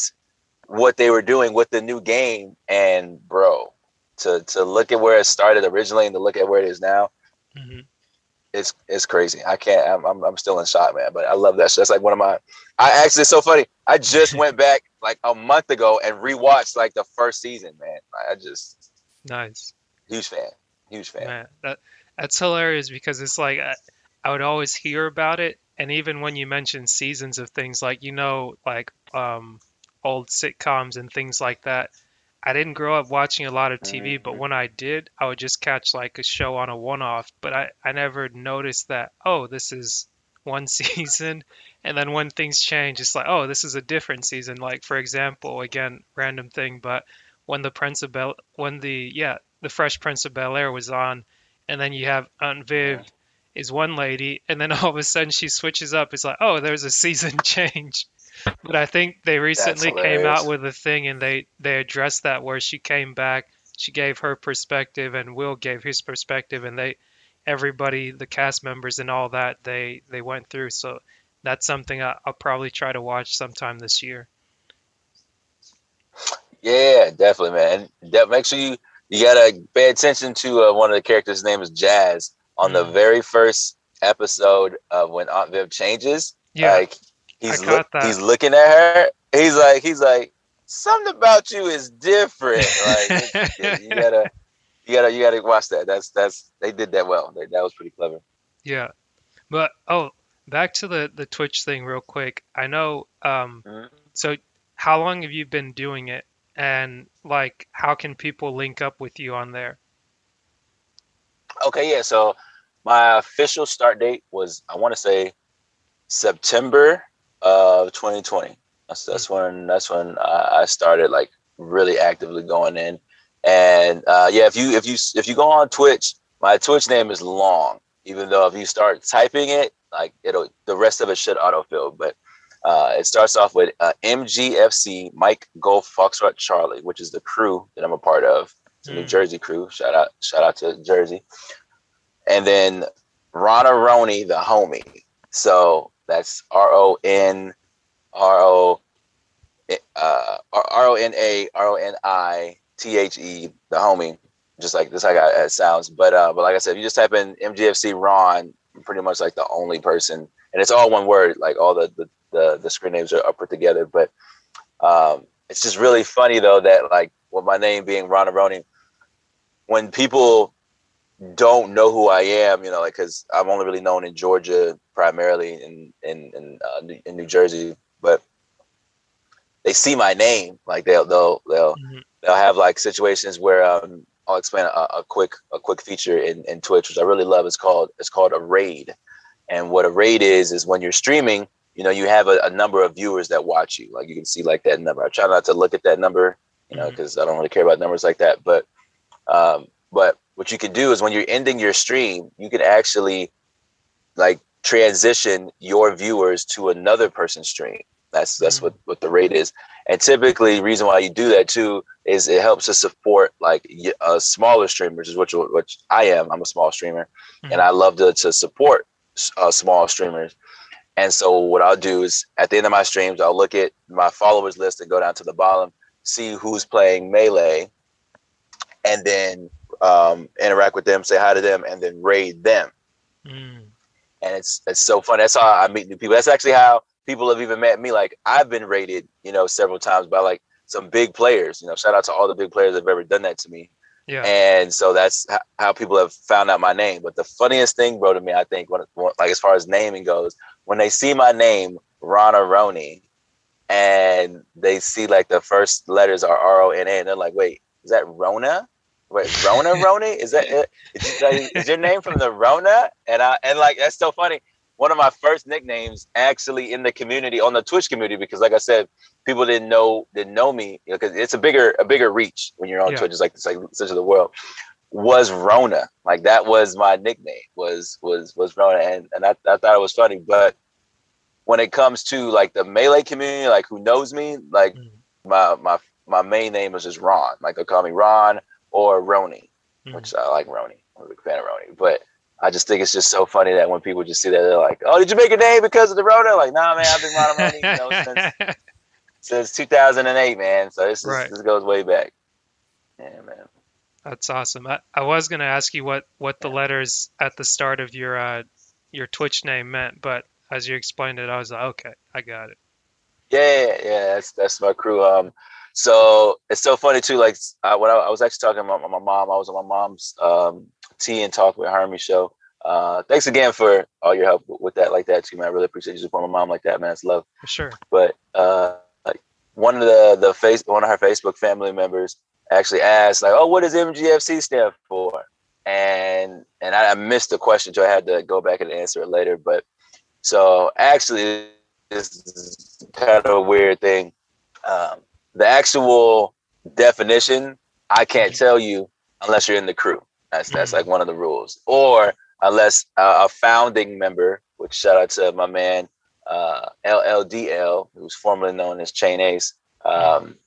what they were doing with the new game. And bro, to to look at where it started originally and to look at where it is now, hmm it's it's crazy. I can't. I'm, I'm I'm still in shock, man. But I love that. That's like one of my. I actually it's so funny. I just went back like a month ago and rewatched like the first season, man. I just Nice. huge fan, huge fan. Man, that that's hilarious because it's like I, I would always hear about it, and even when you mention seasons of things like you know like um, old sitcoms and things like that, I didn't grow up watching a lot of TV, but when I did, I would just catch like a show on a one-off, but I I never noticed that oh this is one season, and then when things change, it's like oh this is a different season. Like for example, again random thing, but when the Prince of Bel when the yeah the Fresh Prince of Bel Air was on, and then you have Aunt Viv is one lady, and then all of a sudden she switches up. It's like oh there's a season change. But I think they recently came out with a thing, and they they addressed that where she came back, she gave her perspective, and Will gave his perspective, and they everybody the cast members and all that they they went through. So that's something I, I'll probably try to watch sometime this year. Yeah, definitely, man. And de- make sure you you gotta pay attention to uh, one of the characters' name is Jazz on the Mm. very first episode of when Aunt Viv changes. Yeah, Like he's I look, he's looking at her. He's like he's like something about you is different. Like it's- you gotta you gotta you gotta watch that. That's that's they did that well. They, that was pretty clever. Yeah. But oh, back to the the Twitch thing real quick. I know um Mhm. so how long have you been doing it and like how can people link up with you on there? Okay, yeah. So my official start date was I want to say September of 2020. That's that's when that's when I I started like really actively going in. And uh, yeah, if you if you if you go on Twitch, my Twitch name is long. Even though if you start typing it, like it'll the rest of it should autofill. But uh, it starts off with uh, MGFC Mike Golf Foxtrot Charlie, which is the crew that I'm a part of. It's a New Mm. Jersey crew. Shout out, shout out to Jersey. And then Rona Roni, the homie. So that's R O N R O uh, R O N A R O N I T H E, the homie. Just like this, like it sounds. But uh, but like I said, if you just type in MGFC Ron, I'm pretty much like the only person, and it's all one word. Like all the the the, the screen names are, are put together. But um, it's just really funny though that like with my name being Ron Roni, when people don't know who I am, you know, like because I'm only really known in Georgia primarily in in in, uh, New- in New Jersey, but they see my name, like they'll they'll they'll Mhm. they'll have like situations where um, I'll explain a, a quick a quick feature in, in Twitch, which I really love. It's called it's called a raid, and what a raid is is when you're streaming, you know, you have a, a number of viewers that watch you. Like you can see like that number. I try not to look at that number, you know, because I don't really care about numbers like that. But um, but what you can do is when you're ending your stream, you can actually like transition your viewers to another person's stream. That's that's what what the rate is. And typically, the reason why you do that too is it helps to support like y- uh, smaller streamers, is which which I am. I'm a small streamer, Mhm. and I love to to support uh, small streamers. And so what I'll do is at the end of my streams, I'll look at my followers list and go down to the bottom, see who's playing melee, and then um, interact with them, say hi to them, and then raid them Mm. and it's it's so fun. That's how I meet new people. That's actually how people have even met me. Like I've been rated, you know, several times by like some big players. You know, shout out to all the big players that have ever done that to me. Yeah. And so that's how people have found out my name. But the funniest thing, bro, to me, I think, when, like as far as naming goes, when they see my name, Rona Roni, and they see like the first letters are R O N A, and they're like, "Wait, is that Rona? Wait, Rona Roni? Is that it? Is, your name from the Rona?" And I and like that's so funny. One of my first nicknames actually in the community on the Twitch community because, like I said, people didn't know didn't know me because it's a bigger a bigger reach when you're on Yeah. Twitch. It's like it's like such of the world was Rona. Like that was my nickname was was was Rona, and and I, I thought it was funny. But when it comes to like the melee community, like who knows me, like Mhm. my my my main name is just Ron. Like they call me Ron or Roni, Mhm. which I like Roni. I'm a big fan of Roni, but. I just think it's just so funny that when people just see that they're like, "Oh, did you make a name because of the Rona?" Like, nah, man, I've been Ron Roni, you know, since since 2008, man. So this is, Right. this goes way back. Yeah, man. That's awesome. I, I was gonna ask you what what the letters at the start of your uh your Twitch name meant, but as you explained it, I was like, okay, I got it. Yeah, yeah, yeah, that's that's my crew. Um, so it's so funny too. Like uh, when I, I was actually talking about my mom, I was on my mom's um, tea and talk with Harmony show. Uh, thanks again for all your help with that, like that too, man. I really appreciate you supporting my mom like that, man. It's love. For sure. But uh, like one of the the face one of her Facebook family members actually asked, like, "Oh, what does MGFC stand for?" And and I, I missed the question, so I had to go back and answer it later. But so actually, this is kind of a weird thing. Um, the actual definition I can't tell you unless you're in the crew. That's that's Mhm. like one of the rules, or unless uh, a founding member. Which shout out to my man uh, LLDL, who's formerly known as Chain Ace, um,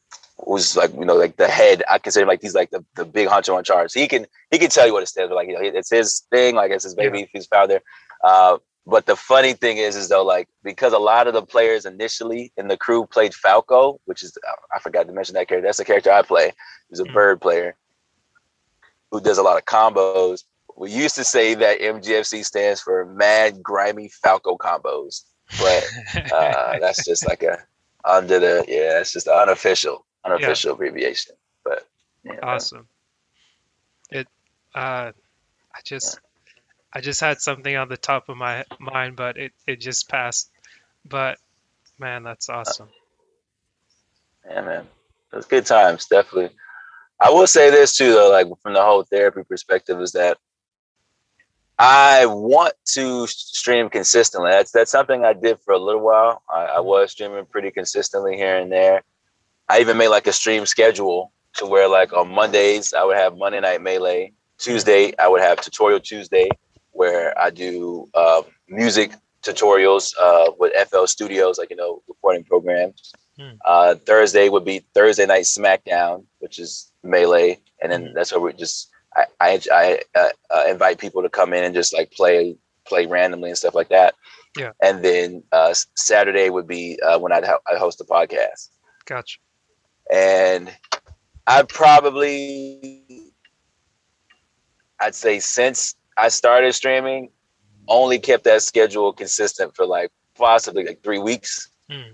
who's like you know like the head. I consider him like he's like the, the big honcho in charge. He can he can tell you what it stands for. Like you know, it's his thing. Like it's his baby. If he's founder. Uh, but the funny thing is, is though, like because a lot of the players initially in the crew played Falco, which is I forgot to mention that character. That's the character I play. He's a Mhm. bird player who does a lot of combos. We used to say that MGFC stands for Mad Grimy Falco combos, but uh, that's just like a under the yeah, it's just an unofficial unofficial abbreviation. But yeah, awesome. It uh I just I just had something on the top of my mind, but it, it just passed. But man, that's awesome. Yeah, man. It's good times, definitely. I will say this too, though, like from the whole therapy perspective, is that I want to stream consistently. That's that's something I did for a little while. I, I was streaming pretty consistently here and there. I even made like a stream schedule to where like on Mondays I would have Monday Night Melee. Tuesday I would have Tutorial Tuesday, where I do um, music tutorials uh, with FL Studios, like you know, recording programs. Hmm. Uh, Thursday would be Thursday Night SmackDown, which is Melee, and then Mhm. that's where we just I I, I uh, uh, invite people to come in and just like play play randomly and stuff like that. Yeah. And then uh, Saturday would be uh, when I'd ho- I host the podcast, Gotcha. and I probably I'd say since I started streaming, only kept that schedule consistent for like possibly like three weeks. Hmm.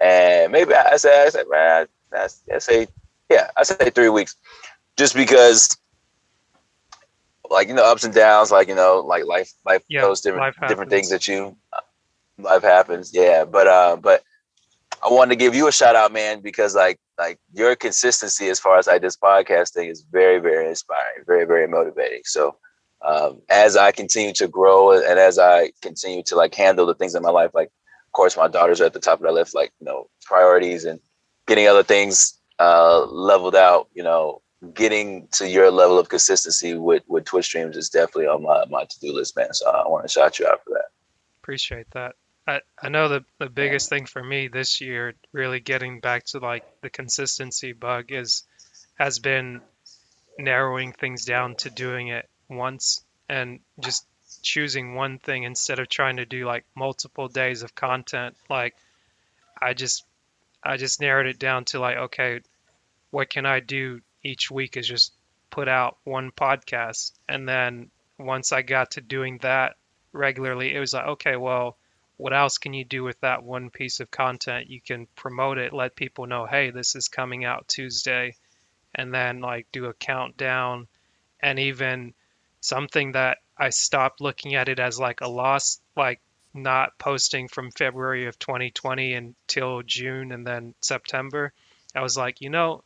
And maybe I I say I said, man, I, I say yeah, I say three weeks, just because like you know ups and downs, like you know like life life Yeah, those different different things that you life happens. Yeah, but uh, but I wanted to give you a shout out, man, because like like your consistency as far as like this podcasting is very very inspiring, very very motivating. So um, as I continue to grow and as I continue to like handle the things in my life, like of course my daughters are at the top of that list, like you know priorities and getting other things uh, leveled out. You know, getting to your level of consistency with with Twitch streams is definitely on my my to do list, man. So I want to shout you out for that. Appreciate that. I, I know the, the biggest thing for me this year, really getting back to like the consistency bug is has been narrowing things down to doing it once and just choosing one thing instead of trying to do like multiple days of content. Like I just I just narrowed it down to like, okay, what can I do each week is just put out one podcast. And then once I got to doing that regularly, it was like, okay, well, what else can you do with that one piece of content? You can promote it, let people know, hey, this is coming out Tuesday, and then like do a countdown, and even something that I stopped looking at it as like a loss, like not posting from February of 2020 until June and then September. I was like, you know,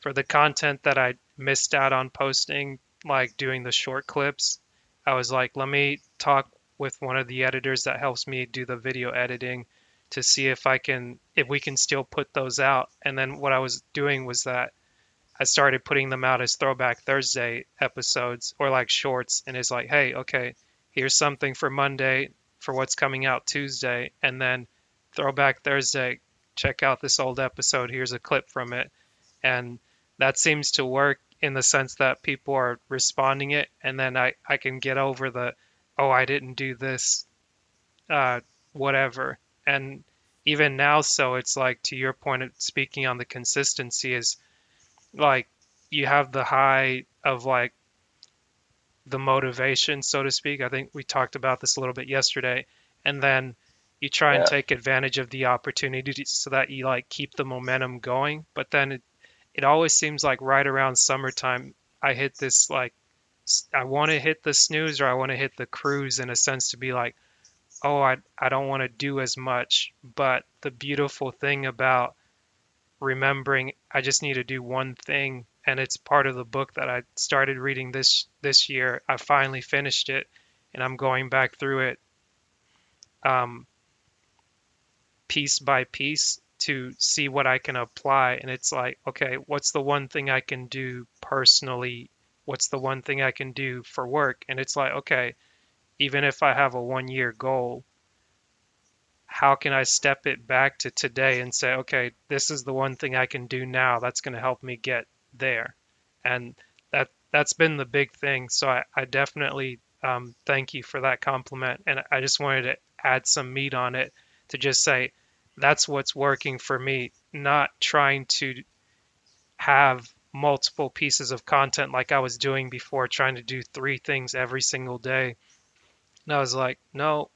for the content that I missed out on posting, like doing the short clips, I was like, let me talk with one of the editors that helps me do the video editing to see if I can if we can still put those out. And then what I was doing was that I started putting them out as throwback Thursday episodes or like shorts and it's like, hey, okay, here's something for Monday for what's coming out Tuesday and then throwback Thursday, check out this old episode, here's a clip from it. And that seems to work in the sense that people are responding it and then I, I can get over the oh I didn't do this uh, whatever and even now so it's like to your point of speaking on the consistency is like you have the high of like the motivation so to speak. I think we talked about this a little bit yesterday. And then you try and take advantage of the opportunity so that you like keep the momentum going. But then it, it always seems like right around summertime i hit this like I want to hit the snooze or i want to hit the cruise in a sense to be like oh i, I don't want to do as much. But the beautiful thing about remembering i just need to do one thing and it's part of the book that i started reading this this year i finally finished it and i'm going back through it um, piece by piece to see what I can apply. And it's like, okay, what's the one thing I can do personally? What's the one thing I can do for work? And it's like, okay, even if I have a one year goal, how can I step it back to today and say, okay, this is the one thing I can do now that's going to help me get there. And that that's been the big thing. So I, I definitely um, thank you for that compliment. And I just wanted to add some meat on it to just say that's what's working for me, not trying to have multiple pieces of content like I was doing before, trying to do three things every single day. And I was like, no,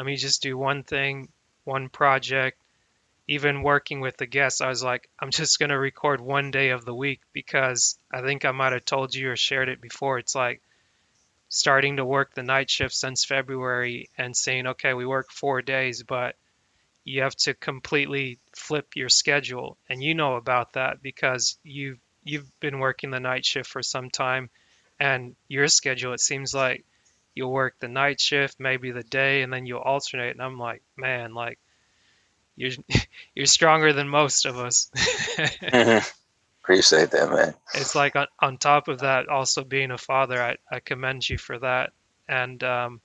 let me just do one thing, one project. Even working with the guests, I was like, I'm just going to record one day of the week because I think I might have told you or shared it before. It's like starting to work the night shift since February and saying, okay, we work four days, but you have to completely flip your schedule. And you know about that because you've you've been working the night shift for some time and your schedule it seems like you'll work the night shift, maybe the day, and then you'll alternate. And I'm like, man, like you're you're stronger than most of us. Appreciate that, man. it's like on, on top of that, also being a father, I, I commend you for that. And um,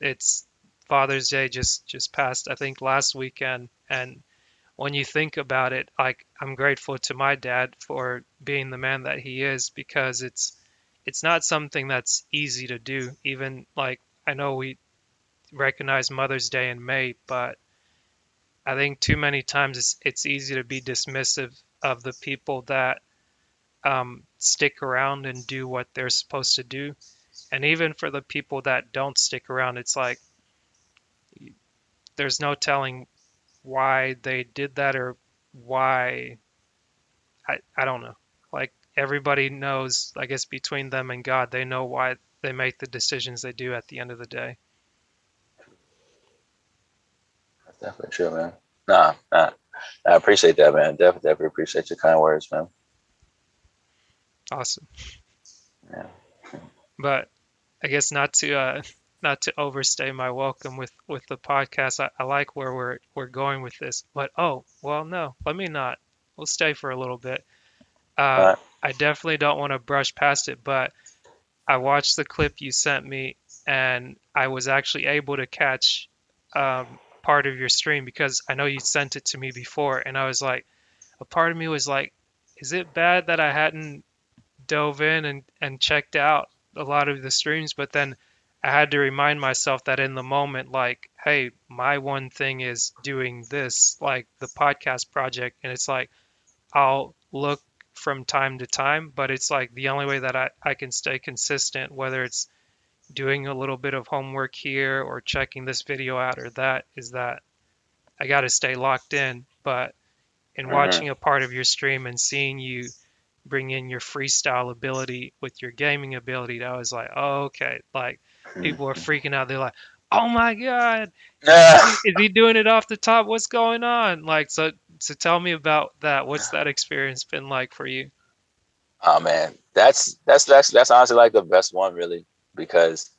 it's Father's Day just just passed, I think, last weekend. And when you think about it, like I'm grateful to my dad for being the man that he is because it's it's not something that's easy to do. Even like I know we recognize Mother's Day in May, but I think too many times it's it's easy to be dismissive of the people that um, stick around and do what they're supposed to do. And even for the people that don't stick around, it's like there's no telling why they did that or why. I, I don't know. Everybody knows, I guess, between them and God, they know why they make the decisions they do at the end of the day. That's definitely true, man. Nah, nah. I appreciate that, man. Definitely, definitely appreciate your kind words, man. Awesome. Yeah. But I guess not to uh, not to overstay my welcome with with the podcast. I, I like where we're we're going with this. But oh well, no, let me not. We'll stay for a little bit. Uh. I definitely don't want to brush past it, but I watched the clip you sent me, and I was actually able to catch um, part of your stream because I know you sent it to me before, and I was like, a part of me was like, is it bad that I hadn't dove in and, and checked out a lot of the streams, but then I had to remind myself that in the moment, like, hey, my one thing is doing this, like the podcast project, and it's like I'll look from time to time, but it's like the only way that I, I can stay consistent, whether it's doing a little bit of homework here or checking this video out or that, is that I got to stay locked in. But in Mhm. watching a part of your stream and seeing you bring in your freestyle ability with your gaming ability, I was like, oh, okay. Like people are freaking out. They're like, oh my God, is he doing it off the top? What's going on? Like, so, so tell me about that. What's that experience been like for you? Oh man, that's that's that's that's honestly like the best one, really, because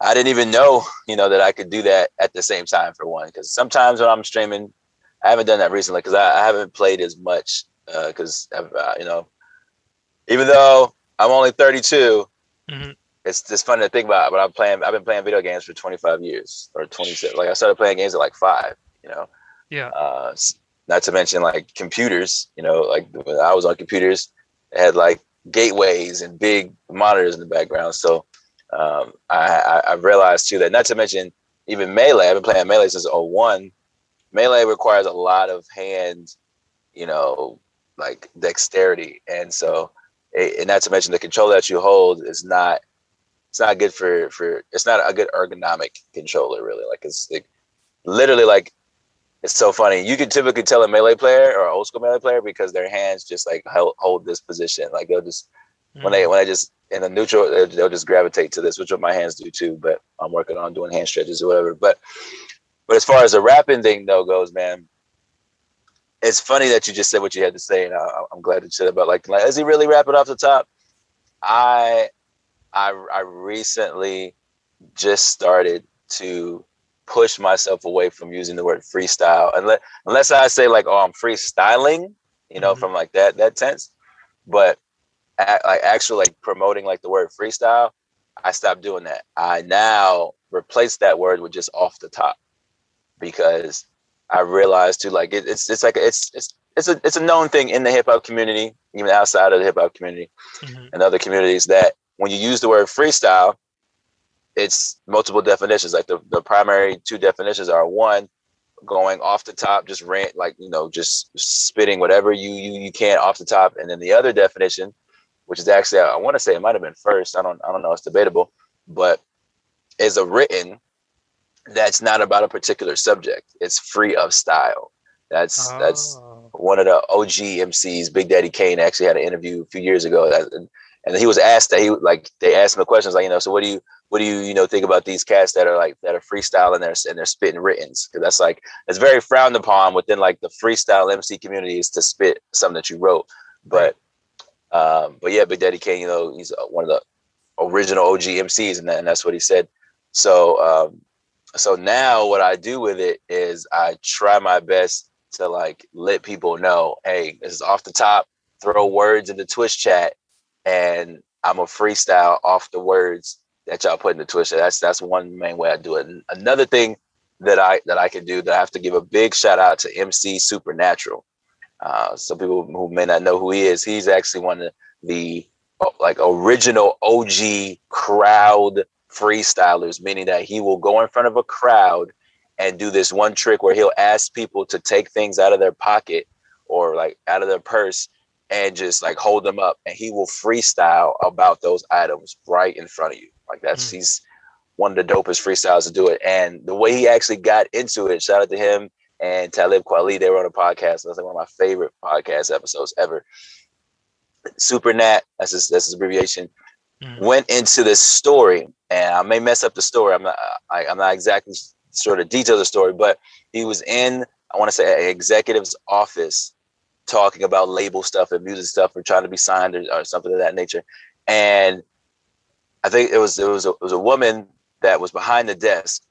I didn't even know, you know, that I could do that at the same time for one. Because sometimes when I'm streaming, I haven't done that recently because I, I haven't played as much. Because uh, you know, even though I'm only 32, Mhm. it's just funny to think about. But I'm playing. I've been playing video games for 25 years or 26. Like I started playing games at like five. You know. Yeah. Uh, not to mention like computers. You know, like when I was on computers, had like gateways and big monitors in the background. So um, I, I, I realized too that not to mention even melee. I've been playing melee since 01. Melee requires a lot of hand, you know, like dexterity, and so and not to mention the controller that you hold is not it's not good for for it's not a good ergonomic controller really like it's like literally like it's so funny you can typically tell a melee player or old school melee player because their hands just like hold, hold this position like they'll just mm. when they when I just in the neutral they'll, they'll just gravitate to this which what my hands do too but i'm working on doing hand stretches or whatever but but as far as the rapping thing though goes man it's funny that you just said what you had to say, and I, am glad you said about like, like, is he really rapping off the top? I, I, I recently just started to push myself away from using the word freestyle, unless unless I say like, oh, I'm freestyling, you know, mm-hmm. from like that that tense. But like actually like promoting like the word freestyle, I stopped doing that. I now replace that word with just off the top because I realized too, like it, it's it's like it's it's it's a it's a known thing in the hip hop community, even outside of the hip hop community mm-hmm. and other communities that when you use the word freestyle, it's multiple definitions. Like the, the primary two definitions are one, going off the top, just rant like you know, just spitting whatever you you you can off the top, and then the other definition, which is actually I want to say it might have been first. I don't I don't know. It's debatable, but is a written that's not about a particular subject. It's free of style. That's oh. that's one of the OG MCs. Big Daddy Kane actually had an interview a few years ago, that, and, he was asked that he like they asked him the questions like you know so what do you what do you you know think about these cats that are like that are freestyle and they're and they're spitting writtens because that's like it's very frowned upon within like the freestyle MC community is to spit something that you wrote, but um, but yeah, Big Daddy Kane, you know, he's one of the original OG MCs, and, that, and that's what he said. So um, so now what I do with it is I try my best to like let people know, hey, this is off the top. Throw words in the Twitch chat, and I'm a freestyle off the words that y'all put in the Twitch. That's that's one main way I do it. Another thing that I that I can do that I have to give a big shout out to MC Supernatural. Uh, some people who may not know who he is, he's actually one of the like original OG crowd freestylers, meaning that he will go in front of a crowd and do this one trick where he'll ask people to take things out of their pocket or like out of their purse and just like hold them up and he will freestyle about those items right in front of you. Like that's mm. he's one of the dopest freestyles to do it. And the way he actually got into it, shout out to him and Talib Kweli, they were on a podcast. That's like one of my favorite podcast episodes ever. Super Nat, that's his, that's his abbreviation mm. went into this story, and I may mess up the story. I'm not, I, am not exactly sure the detail of the story, but he was in, I want to say, an executive's office talking about label stuff and music stuff or trying to be signed or, or something of that nature. And I think it was it was a, it was a woman that was behind the desk,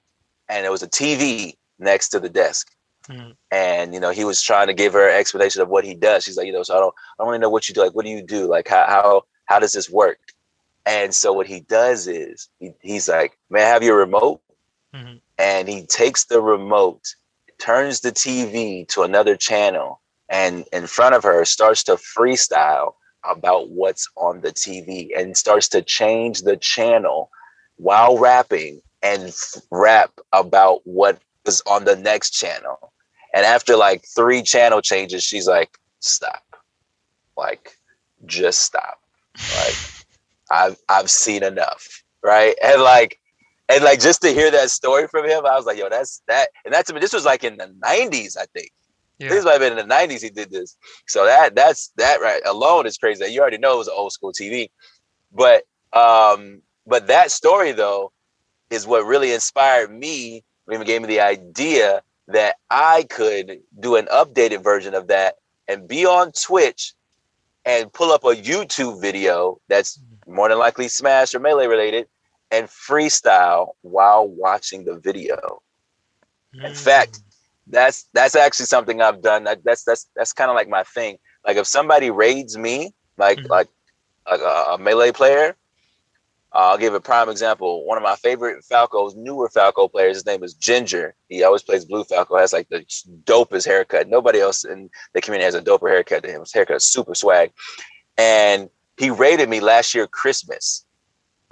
and there was a TV next to the desk. Mm. And you know, he was trying to give her an explanation of what he does. She's like, you know, so I don't, I don't really know what you do. Like, what do you do? Like, how how how does this work? And so what he does is he, he's like, "May I have your remote?" Mm-hmm. And he takes the remote, turns the TV to another channel, and in front of her starts to freestyle about what's on the TV and starts to change the channel while rapping and rap about what is on the next channel. And after like three channel changes, she's like, "Stop!" Like, just stop. Like I've I've seen enough, right? And like and like just to hear that story from him, I was like, yo, that's that. And that's I mean, this was like in the '90s, I think. Yeah. This might have been in the '90s he did this. So that that's that right alone is crazy. You already know it was an old school TV, but um, but that story though is what really inspired me. Even gave me the idea that I could do an updated version of that and be on Twitch and pull up a YouTube video that's more than likely Smash or Melee related, and freestyle while watching the video. Mm. In fact, that's that's actually something I've done. That, that's that's that's kind of like my thing. Like if somebody raids me, like mm. like, like a, a, melee player, I'll give a prime example. One of my favorite Falco's newer Falco players, his name is Ginger. He always plays Blue Falco. Has like the dopest haircut. Nobody else in the community has a doper haircut than him. His haircut is super swag, and he raided me last year Christmas.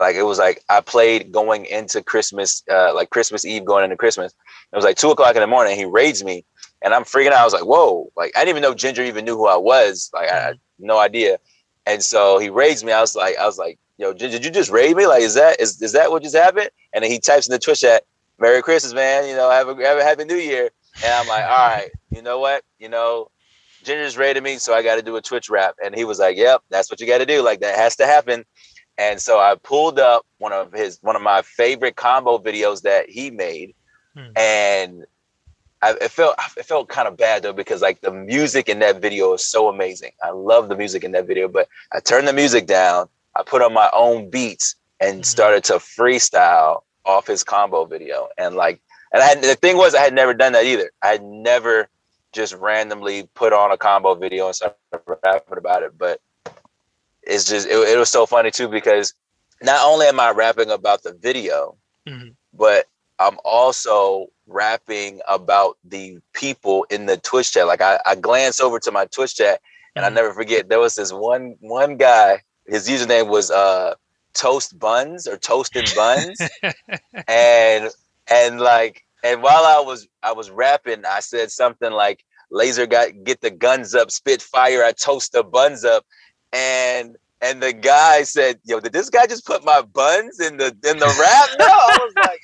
Like it was like I played going into Christmas, uh, like Christmas Eve going into Christmas. It was like two o'clock in the morning. He raids me, and I'm freaking out. I was like, "Whoa!" Like I didn't even know Ginger even knew who I was. Like I had no idea. And so he raids me. I was like, I was like, "Yo, Ginger, did you just raid me? Like, is that is is that what just happened?" And then he types in the Twitch chat, "Merry Christmas, man. You know, have a have a happy New Year." And I'm like, "All right, you know what? You know, Ginger's raided me, so I got to do a Twitch rap." And he was like, "Yep, that's what you got to do. Like that has to happen." And so I pulled up one of his one of my favorite combo videos that he made, Hmm. and I, it felt it felt kind of bad though because like the music in that video is so amazing. I love the music in that video, but I turned the music down. I put on my own beats and Mhm. started to freestyle off his combo video. And like, and I had, the thing was, I had never done that either. I had never just randomly put on a combo video and started rapping about it. But it's just it, it was so funny too because not only am I rapping about the video, Mhm. but I'm also rapping about the people in the Twitch chat. Like I, I glance over to my Twitch chat and I Mhm. never forget there was this one one guy, his username was uh toast buns or toasted buns. and and like and while I was I was rapping, I said something like laser got get the guns up, spit fire, I toast the buns up. And and the guy said, Yo, did this guy just put my buns in the in the rap? No, I was like,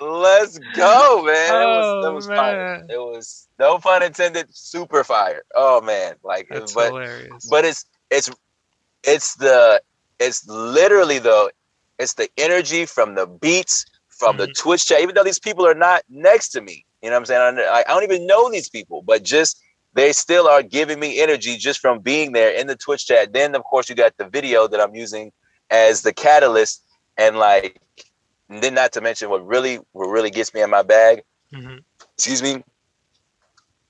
yo, let's go, man. It was it Oh, was fire. It was no pun intended, super fire. Oh man. Like That's but hilarious. but it's it's it's the it's literally the it's the energy from the beats from the mm-hmm. twitch chat even though these people are not next to me you know what i'm saying I, I don't even know these people but just they still are giving me energy just from being there in the twitch chat then of course you got the video that i'm using as the catalyst and like and then not to mention what really what really gets me in my bag Mhm. excuse me,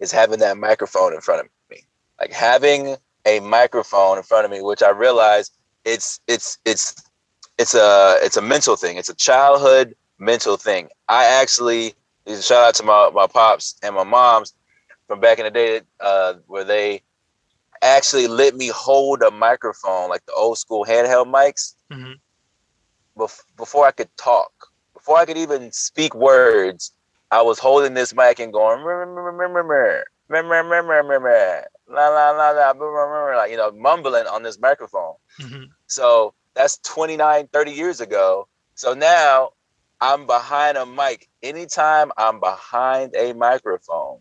is having that microphone in front of me. Like having a microphone in front of me, which I realize it's it's it's it's a it's a mental thing. It's a childhood mental thing. I actually shout out to my, my pops and my moms from back in the day uh, where they actually let me hold a microphone like the old school handheld mics mm-hmm. bef- before I could talk, before I could even speak words. I was holding this mic and going, la la la la, like you know, mumbling on this microphone. Mm-hmm. So that's 29, 30 years ago. So now I'm behind a mic. Anytime I'm behind a microphone,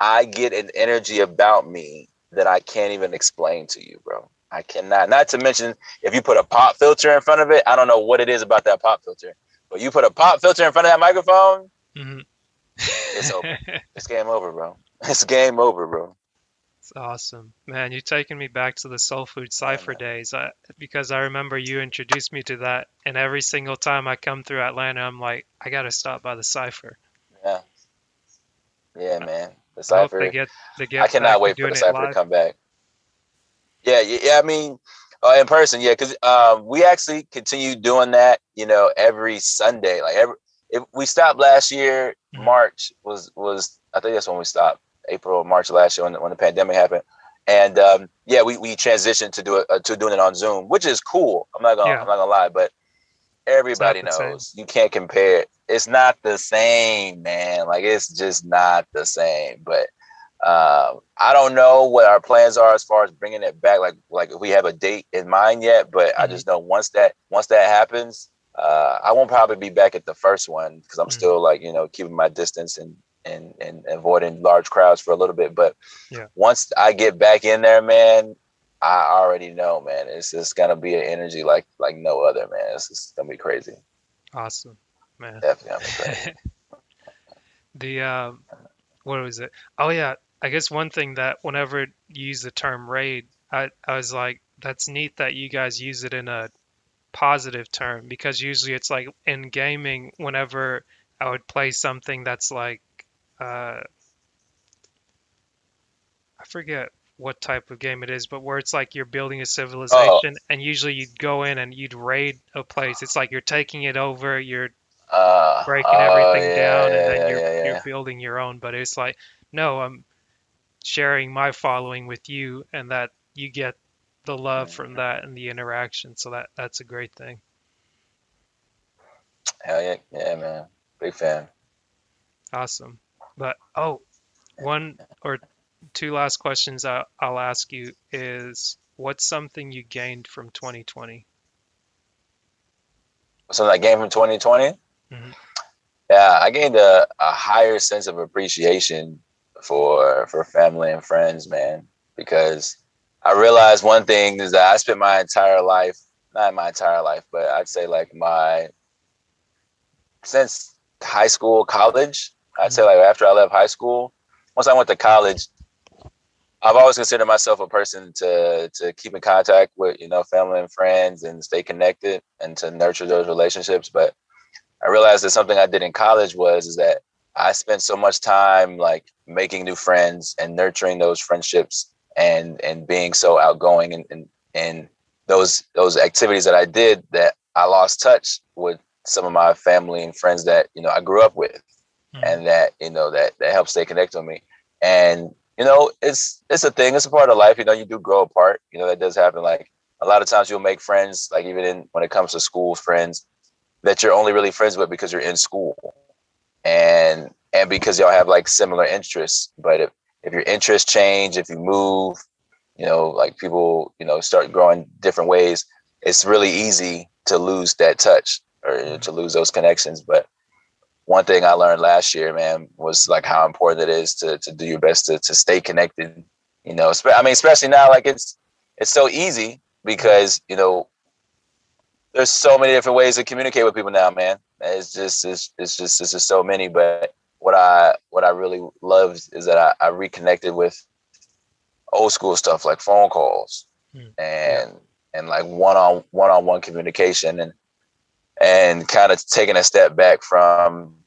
I get an energy about me that I can't even explain to you, bro. I cannot. Not to mention, if you put a pop filter in front of it, I don't know what it is about that pop filter, but you put a pop filter in front of that microphone, Mhm. It's over. it's game over, bro. It's game over, bro. It's awesome, man. You're taking me back to the Soul Food Cipher man. days I, because I remember you introduced me to that, and every single time I come through Atlanta, I'm like, I gotta stop by the Cipher. Yeah. Yeah, man. The I cipher. they get they get I cannot wait for the cipher to come back. Yeah, yeah, yeah I mean, uh, in person, yeah, because um, we actually continue doing that. You know, every Sunday. Like every, if we stopped last year, Mhm. March was was I think that's when we stopped. April or March last year when, the- when the pandemic happened. And um, yeah, we, we transitioned to do it uh, to doing it on Zoom, which is cool. I'm not gonna Yeah. I'm not gonna lie, but everybody knows you can't compare it. It's not the same, man. Like it's just not the same. But um, I don't know what our plans are as far as bringing it back. Like like if we have a date in mind yet, but I Mhm. just know once that once that happens, uh, I won't probably be back at the first one because I'm Mhm. still like you know keeping my distance and and and avoiding large crowds for a little bit. But Yeah. once I get back in there, man, I already know, man. It's just gonna be an energy like like no other, man. It's just gonna be crazy. Awesome, man. Definitely gonna be crazy. the um, what was it? Oh yeah, I guess one thing that whenever you use the term raid, I I was like, that's neat that you guys use it in a positive term because usually it's like in gaming, whenever I would play something that's like, uh, I forget what type of game it is, but where it's like you're building a civilization and usually you'd go in and you'd raid a place. It's like you're taking it over, you're Uh, breaking oh, everything yeah, down yeah, and then yeah, you're you're building your own but it's like no i'm sharing my following with you and that you get the love from that and the interaction so that that's a great thing Hell yeah, yeah, man. Big fan. Awesome. But oh, one or two last questions I, I'll ask you is what's something you gained from 2020? Something I gained from 2020. Mhm. Yeah, I gained a, a higher sense of appreciation for for family and friends, man. Because I realized one thing is that I spent my entire life, not my entire life, but I'd say like my since high school, college. I'd say like after I left high school, once I went to college, I've always considered myself a person to to keep in contact with you know family and friends and stay connected and to nurture those relationships. But I realized that something I did in college was is that I spent so much time like making new friends and nurturing those friendships and and being so outgoing and and, and those those activities that I did that I lost touch with some of my family and friends that you know I grew up with Mhm. and that you know that that helps stay connected with me and you know it's it's a thing it's a part of life you know you do grow apart you know that does happen like a lot of times you'll make friends like even in when it comes to school friends that you're only really friends with because you're in school. And and because y'all have like similar interests but if if your interests change if you move you know like people you know start growing different ways it's really easy to lose that touch or to lose those connections but one thing I learned last year, man, was like how important it is to to do your best to to stay connected. You know, I mean, especially now, like it's it's so easy because you know there's so many different ways to communicate with people now, man. It's just it's it's just it's just so many. But what I what I really loved is that I, I reconnected with old school stuff like phone calls Hmm. and and like one on one on one communication and and kind of taking a step back from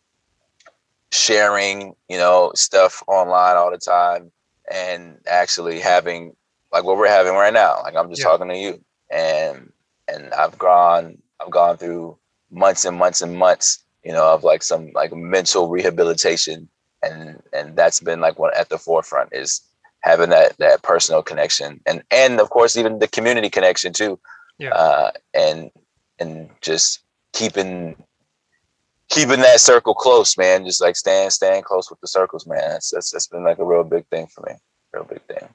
sharing, you know, stuff online all the time and actually having like what we're having right now. Like I'm just Yeah. talking to you and and I've gone I've gone through months and months and months, you know, of like some like mental rehabilitation and and that's been like one at the forefront is having that that personal connection and and of course even the community connection too. Yeah. Uh and and just keeping keeping that circle close, man. Just like staying staying close with the circles, man. That's that's, that's been like a real big thing for me. Real big thing.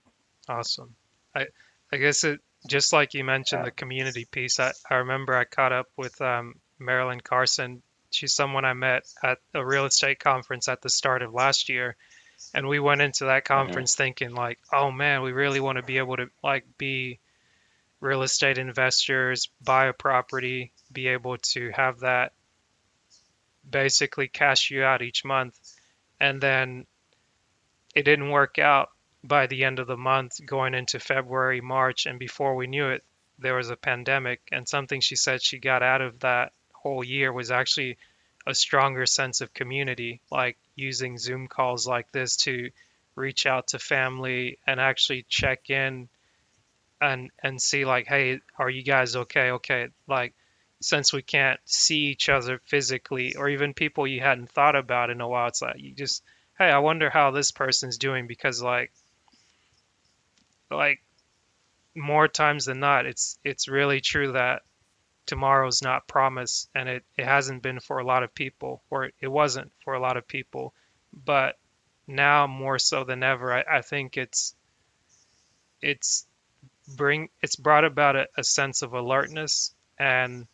Awesome. I I guess it just like you mentioned Yeah. the community piece. I, I remember I caught up with um, Marilyn Carson. She's someone I met at a real estate conference at the start of last year, and we went into that conference thinking like, oh man, we really want to be able to like be real estate investors, buy a property, be able to have that basically cash you out each month, and then it didn't work out by the end of the month going into February, March, and before we knew it, there was a pandemic. And something she said she got out of that whole year was actually a stronger sense of community, like using Zoom calls like this to reach out to family and actually check in and and see like, hey, are you guys okay? Okay, like since we can't see each other physically or even people you hadn't thought about in a while, it's like you just hey, I wonder how this person's doing because like like more times than not it's it's really true that tomorrow's not promised and it, it hasn't been for a lot of people or it wasn't for a lot of people. But now more so than ever i, I think it's it's bring it's brought about a, a sense of alertness and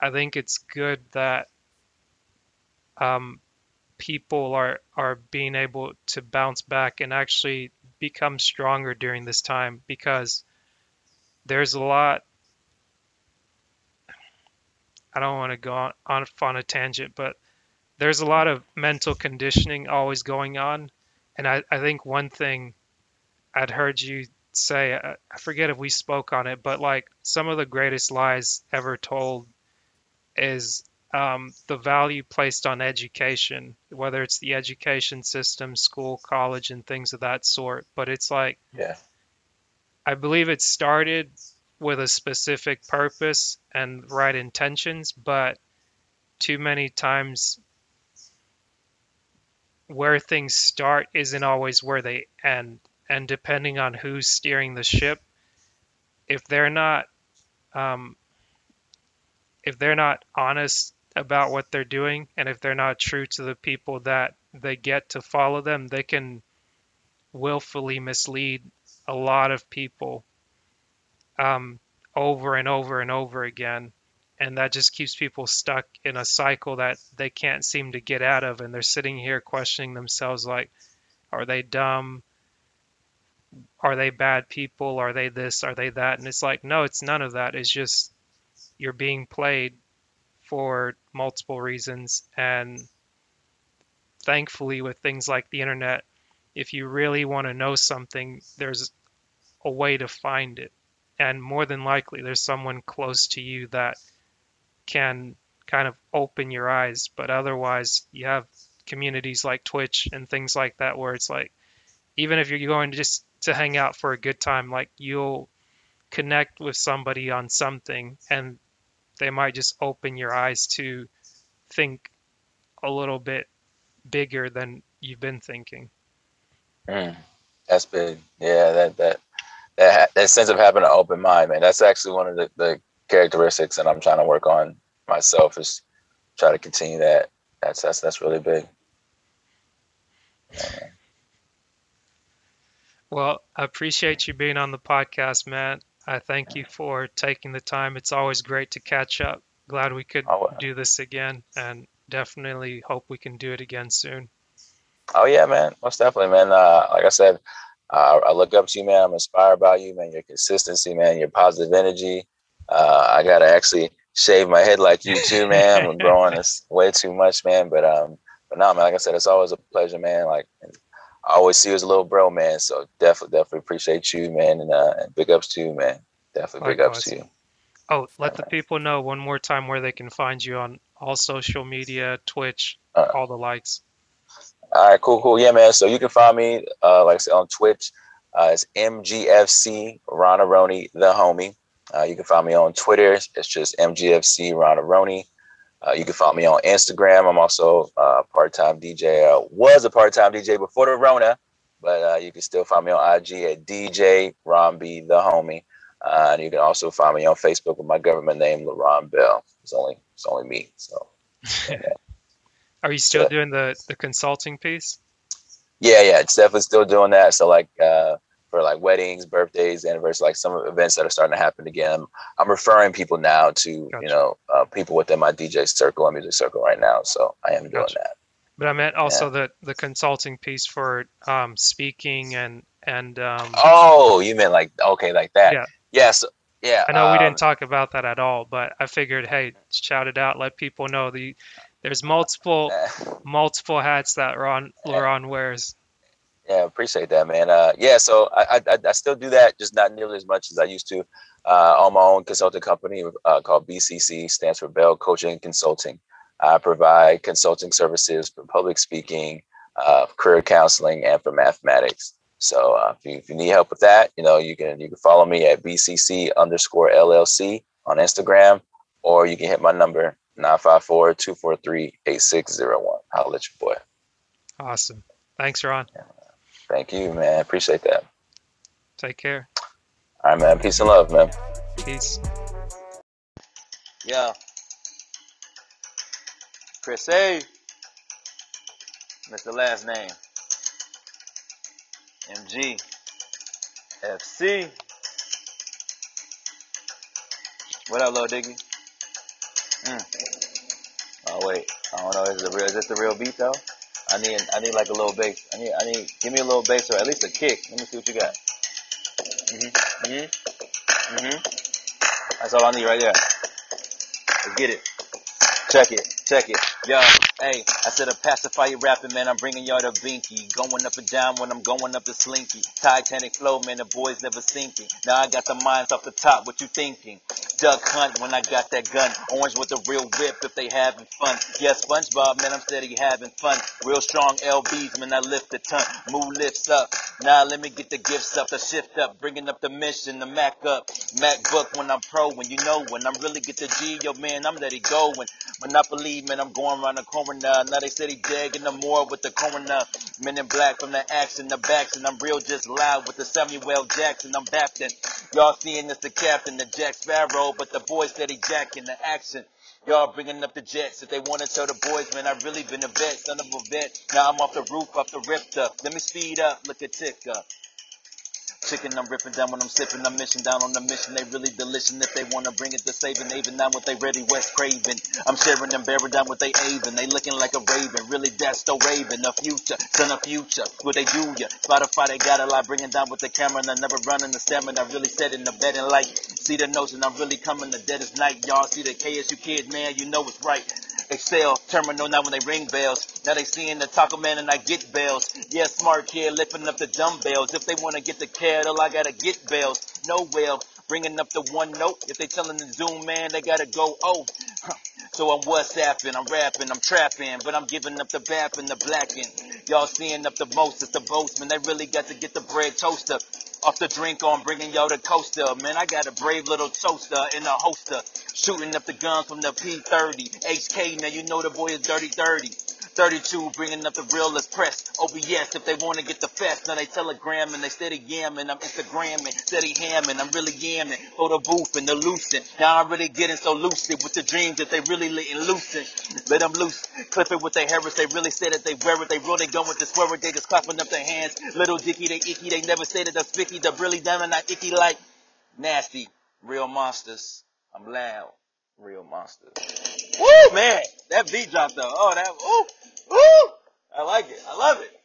i think it's good that um, people are are being able to bounce back and actually become stronger during this time because there's a lot I don't want to go on, on on a tangent, but there's a lot of mental conditioning always going on. And I, I think one thing I'd heard you say, I, I forget if we spoke on it, but like some of the greatest lies ever told is um, the value placed on education, whether it's the education system, school, college, and things of that sort. But it's like, Yeah. I believe it started with a specific purpose and right intentions, but too many times where things start isn't always where they end. And depending on who's steering the ship, if they're not, um, if they're not honest about what they're doing, and if they're not true to the people that they get to follow them, they can willfully mislead a lot of people um, over and over and over again. And that just keeps people stuck in a cycle that they can't seem to get out of. And they're sitting here questioning themselves like, are they dumb? Are they bad people? Are they this? Are they that? And it's like, no, it's none of that. It's just you're being played for multiple reasons. And thankfully, with things like the internet, if you really want to know something, there's a way to find it. And more than likely, there's someone close to you that can kind of open your eyes. But otherwise, you have communities like Twitch and things like that where it's like, even if you're going to just to hang out for a good time, like you'll connect with somebody on something and they might just open your eyes to think a little bit bigger than you've been thinking. Mm, that's big. Yeah, that that that that sense of having an open mind, man. That's actually one of the, the characteristics that I'm trying to work on myself is try to continue that. That's that's that's really big. Yeah, well, I appreciate you being on the podcast, Matt. I thank you for taking the time. It's always great to catch up. Glad we could oh, do this again and definitely hope we can do it again soon. Oh yeah, man. Most definitely, man. Uh, like I said, uh, I look up to you, man. I'm inspired by you, man. Your consistency, man. Your positive energy. Uh, I gotta actually shave my head like you too, man. I'm growing this way too much, man. But um, but no, man. Like I said, it's always a pleasure, man. Like I always see you as a little bro, man. So definitely, definitely appreciate you, man. And uh, and big ups to you, man. Definitely big ups to you. Oh, let the people know one more time where they can find you on all social media, Twitch, Uh, all the likes. All right, cool, cool. Yeah, man. So you can find me, uh, like I said, on Twitch. Uh, it's MGFC Rona Roni, the homie. Uh, you can find me on Twitter. It's just MGFC Rona Roni. Uh, you can find me on Instagram. I'm also a part-time DJ. I was a part-time DJ before the Rona, but uh, you can still find me on IG at DJ Ron B, the homie. Uh, and you can also find me on Facebook with my government name, LaRon Bell. It's only it's only me. So Are you still Yeah. doing the the consulting piece? yeah, yeah, it's definitely still doing that. So like uh, for like weddings, birthdays, anniversaries, like some events that are starting to happen again. I'm, referring people now to Gotcha. you know uh, people within my DJ circle and music circle right now. So I am doing Gotcha. that. But I meant also the the consulting piece for um, speaking and and um, Oh, you meant like okay, like that? Yeah. Yes. Yeah. I know we um, didn't talk about that at all, but I figured, hey, shout it out, let people know the there's multiple multiple hats that Ron Laron wears. Yeah, appreciate that, man. Uh, yeah, so I, I I still do that, just not nearly as much as I used to. Uh, on my own consulting company uh, called BCC, stands for Bell Coaching and Consulting. I provide consulting services for public speaking, uh, career counseling, and for mathematics. So uh, if, you, if you need help with that, you know you can you can follow me at BCC underscore LLC on Instagram, or you can hit my number 954-243-8601. I'll let you boy. Awesome. Thanks, Ron. Thank you, man. Appreciate that. Take care. All right, man. Peace and love, man. Peace. Yeah. Chris A. That's the last name. MG. FC. What up, Lil Diggy? Mm. Oh wait, I don't know. Is it real? Is this the real beat though? I need, I need like a little bass. I need, I need. Give me a little bass or at least a kick. Let me see what you got. Mhm. Mhm. Mhm. That's all I need right there. Let's get it. Check it, check it. Yo, hey, I said a pacifier rapping, man. I'm bringing y'all the binky. Going up and down when I'm going up the slinky. Titanic flow, man. The boys never sinking. Now I got the minds off the top. What you thinking? Duck hunt when I got that gun. Orange with the real whip if they having fun. Yeah, SpongeBob, man. I'm steady having fun. Real strong LBs, man. I lift a ton. Move lifts up. Now let me get the gifts up, the shift up, bringing up the mission, the Mac up. MacBook when I'm pro, when you know when I'm really get the G, yo man, I'm let it go. When Monopoly, man, I'm going around the corner now. They say they digging the more with the coroner. Men in black from the action, the backs, and I'm real just loud with the Samuel Jackson. I'm Baptin. Y'all seeing this the captain, the Jack Sparrow, but the boys said he jacking the action. Y'all bringing up the jets. If they want to tell the boys, man, I've really been a vet, son of a vet. Now I'm off the roof, off the ripped up. Let me speed up, look at tick up. Chicken, I'm ripping down when I'm sipping. I'm mission down on the mission. They really delicious. If they wanna bring it to saving, even down what they ready, West Craven. I'm sharing them, bearing down what they avin. They looking like a raven. Really, that's the raven. The future, son of future. What they do ya? Spotify, they got a lot. Bringing down with the camera and I never running the stamina. I really set in the bed and like, see the notion. I'm really coming the deadest night. Y'all see the KSU kid, man. You know it's right. Excel terminal now when they ring bells. Now they seeing the taco man and I get bells. Yeah, smart kid lifting up the dumbbells. If they want to get the kettle, I gotta get bells. No well, bringing up the one note. If they telling the Zoom man, they gotta go oh. So I'm WhatsApping, I'm rapping, I'm trapping, but I'm giving up the bap and the blacking. Y'all seeing up the most, it's the boastman. They really got to get the bread toaster. Off the drink on, bringing y'all the coaster. Man, I got a brave little toaster in a holster. Shooting up the gun from the P30. HK, now you know the boy is dirty 30. 32, bringing up the realest press. Oh, OBS, if they want to get the fest. Now they telegram and they steady yamming. I'm Instagramming, steady hamming. I'm really yamming. For the booth and the lucid. Now I'm really getting so lucid with the dreams that they really letting lucid. Let them loose. Clip it with their Harris. They really said that they wear it. They really going with the swear it. They just clapping up their hands. Little dicky, they icky. They never said it. The spicky, the really down and not icky like nasty. Real monsters. I'm loud. Real monsters. Woo, man. That beat dropped though. Oh, that, ooh, ooh. I like it. I love it.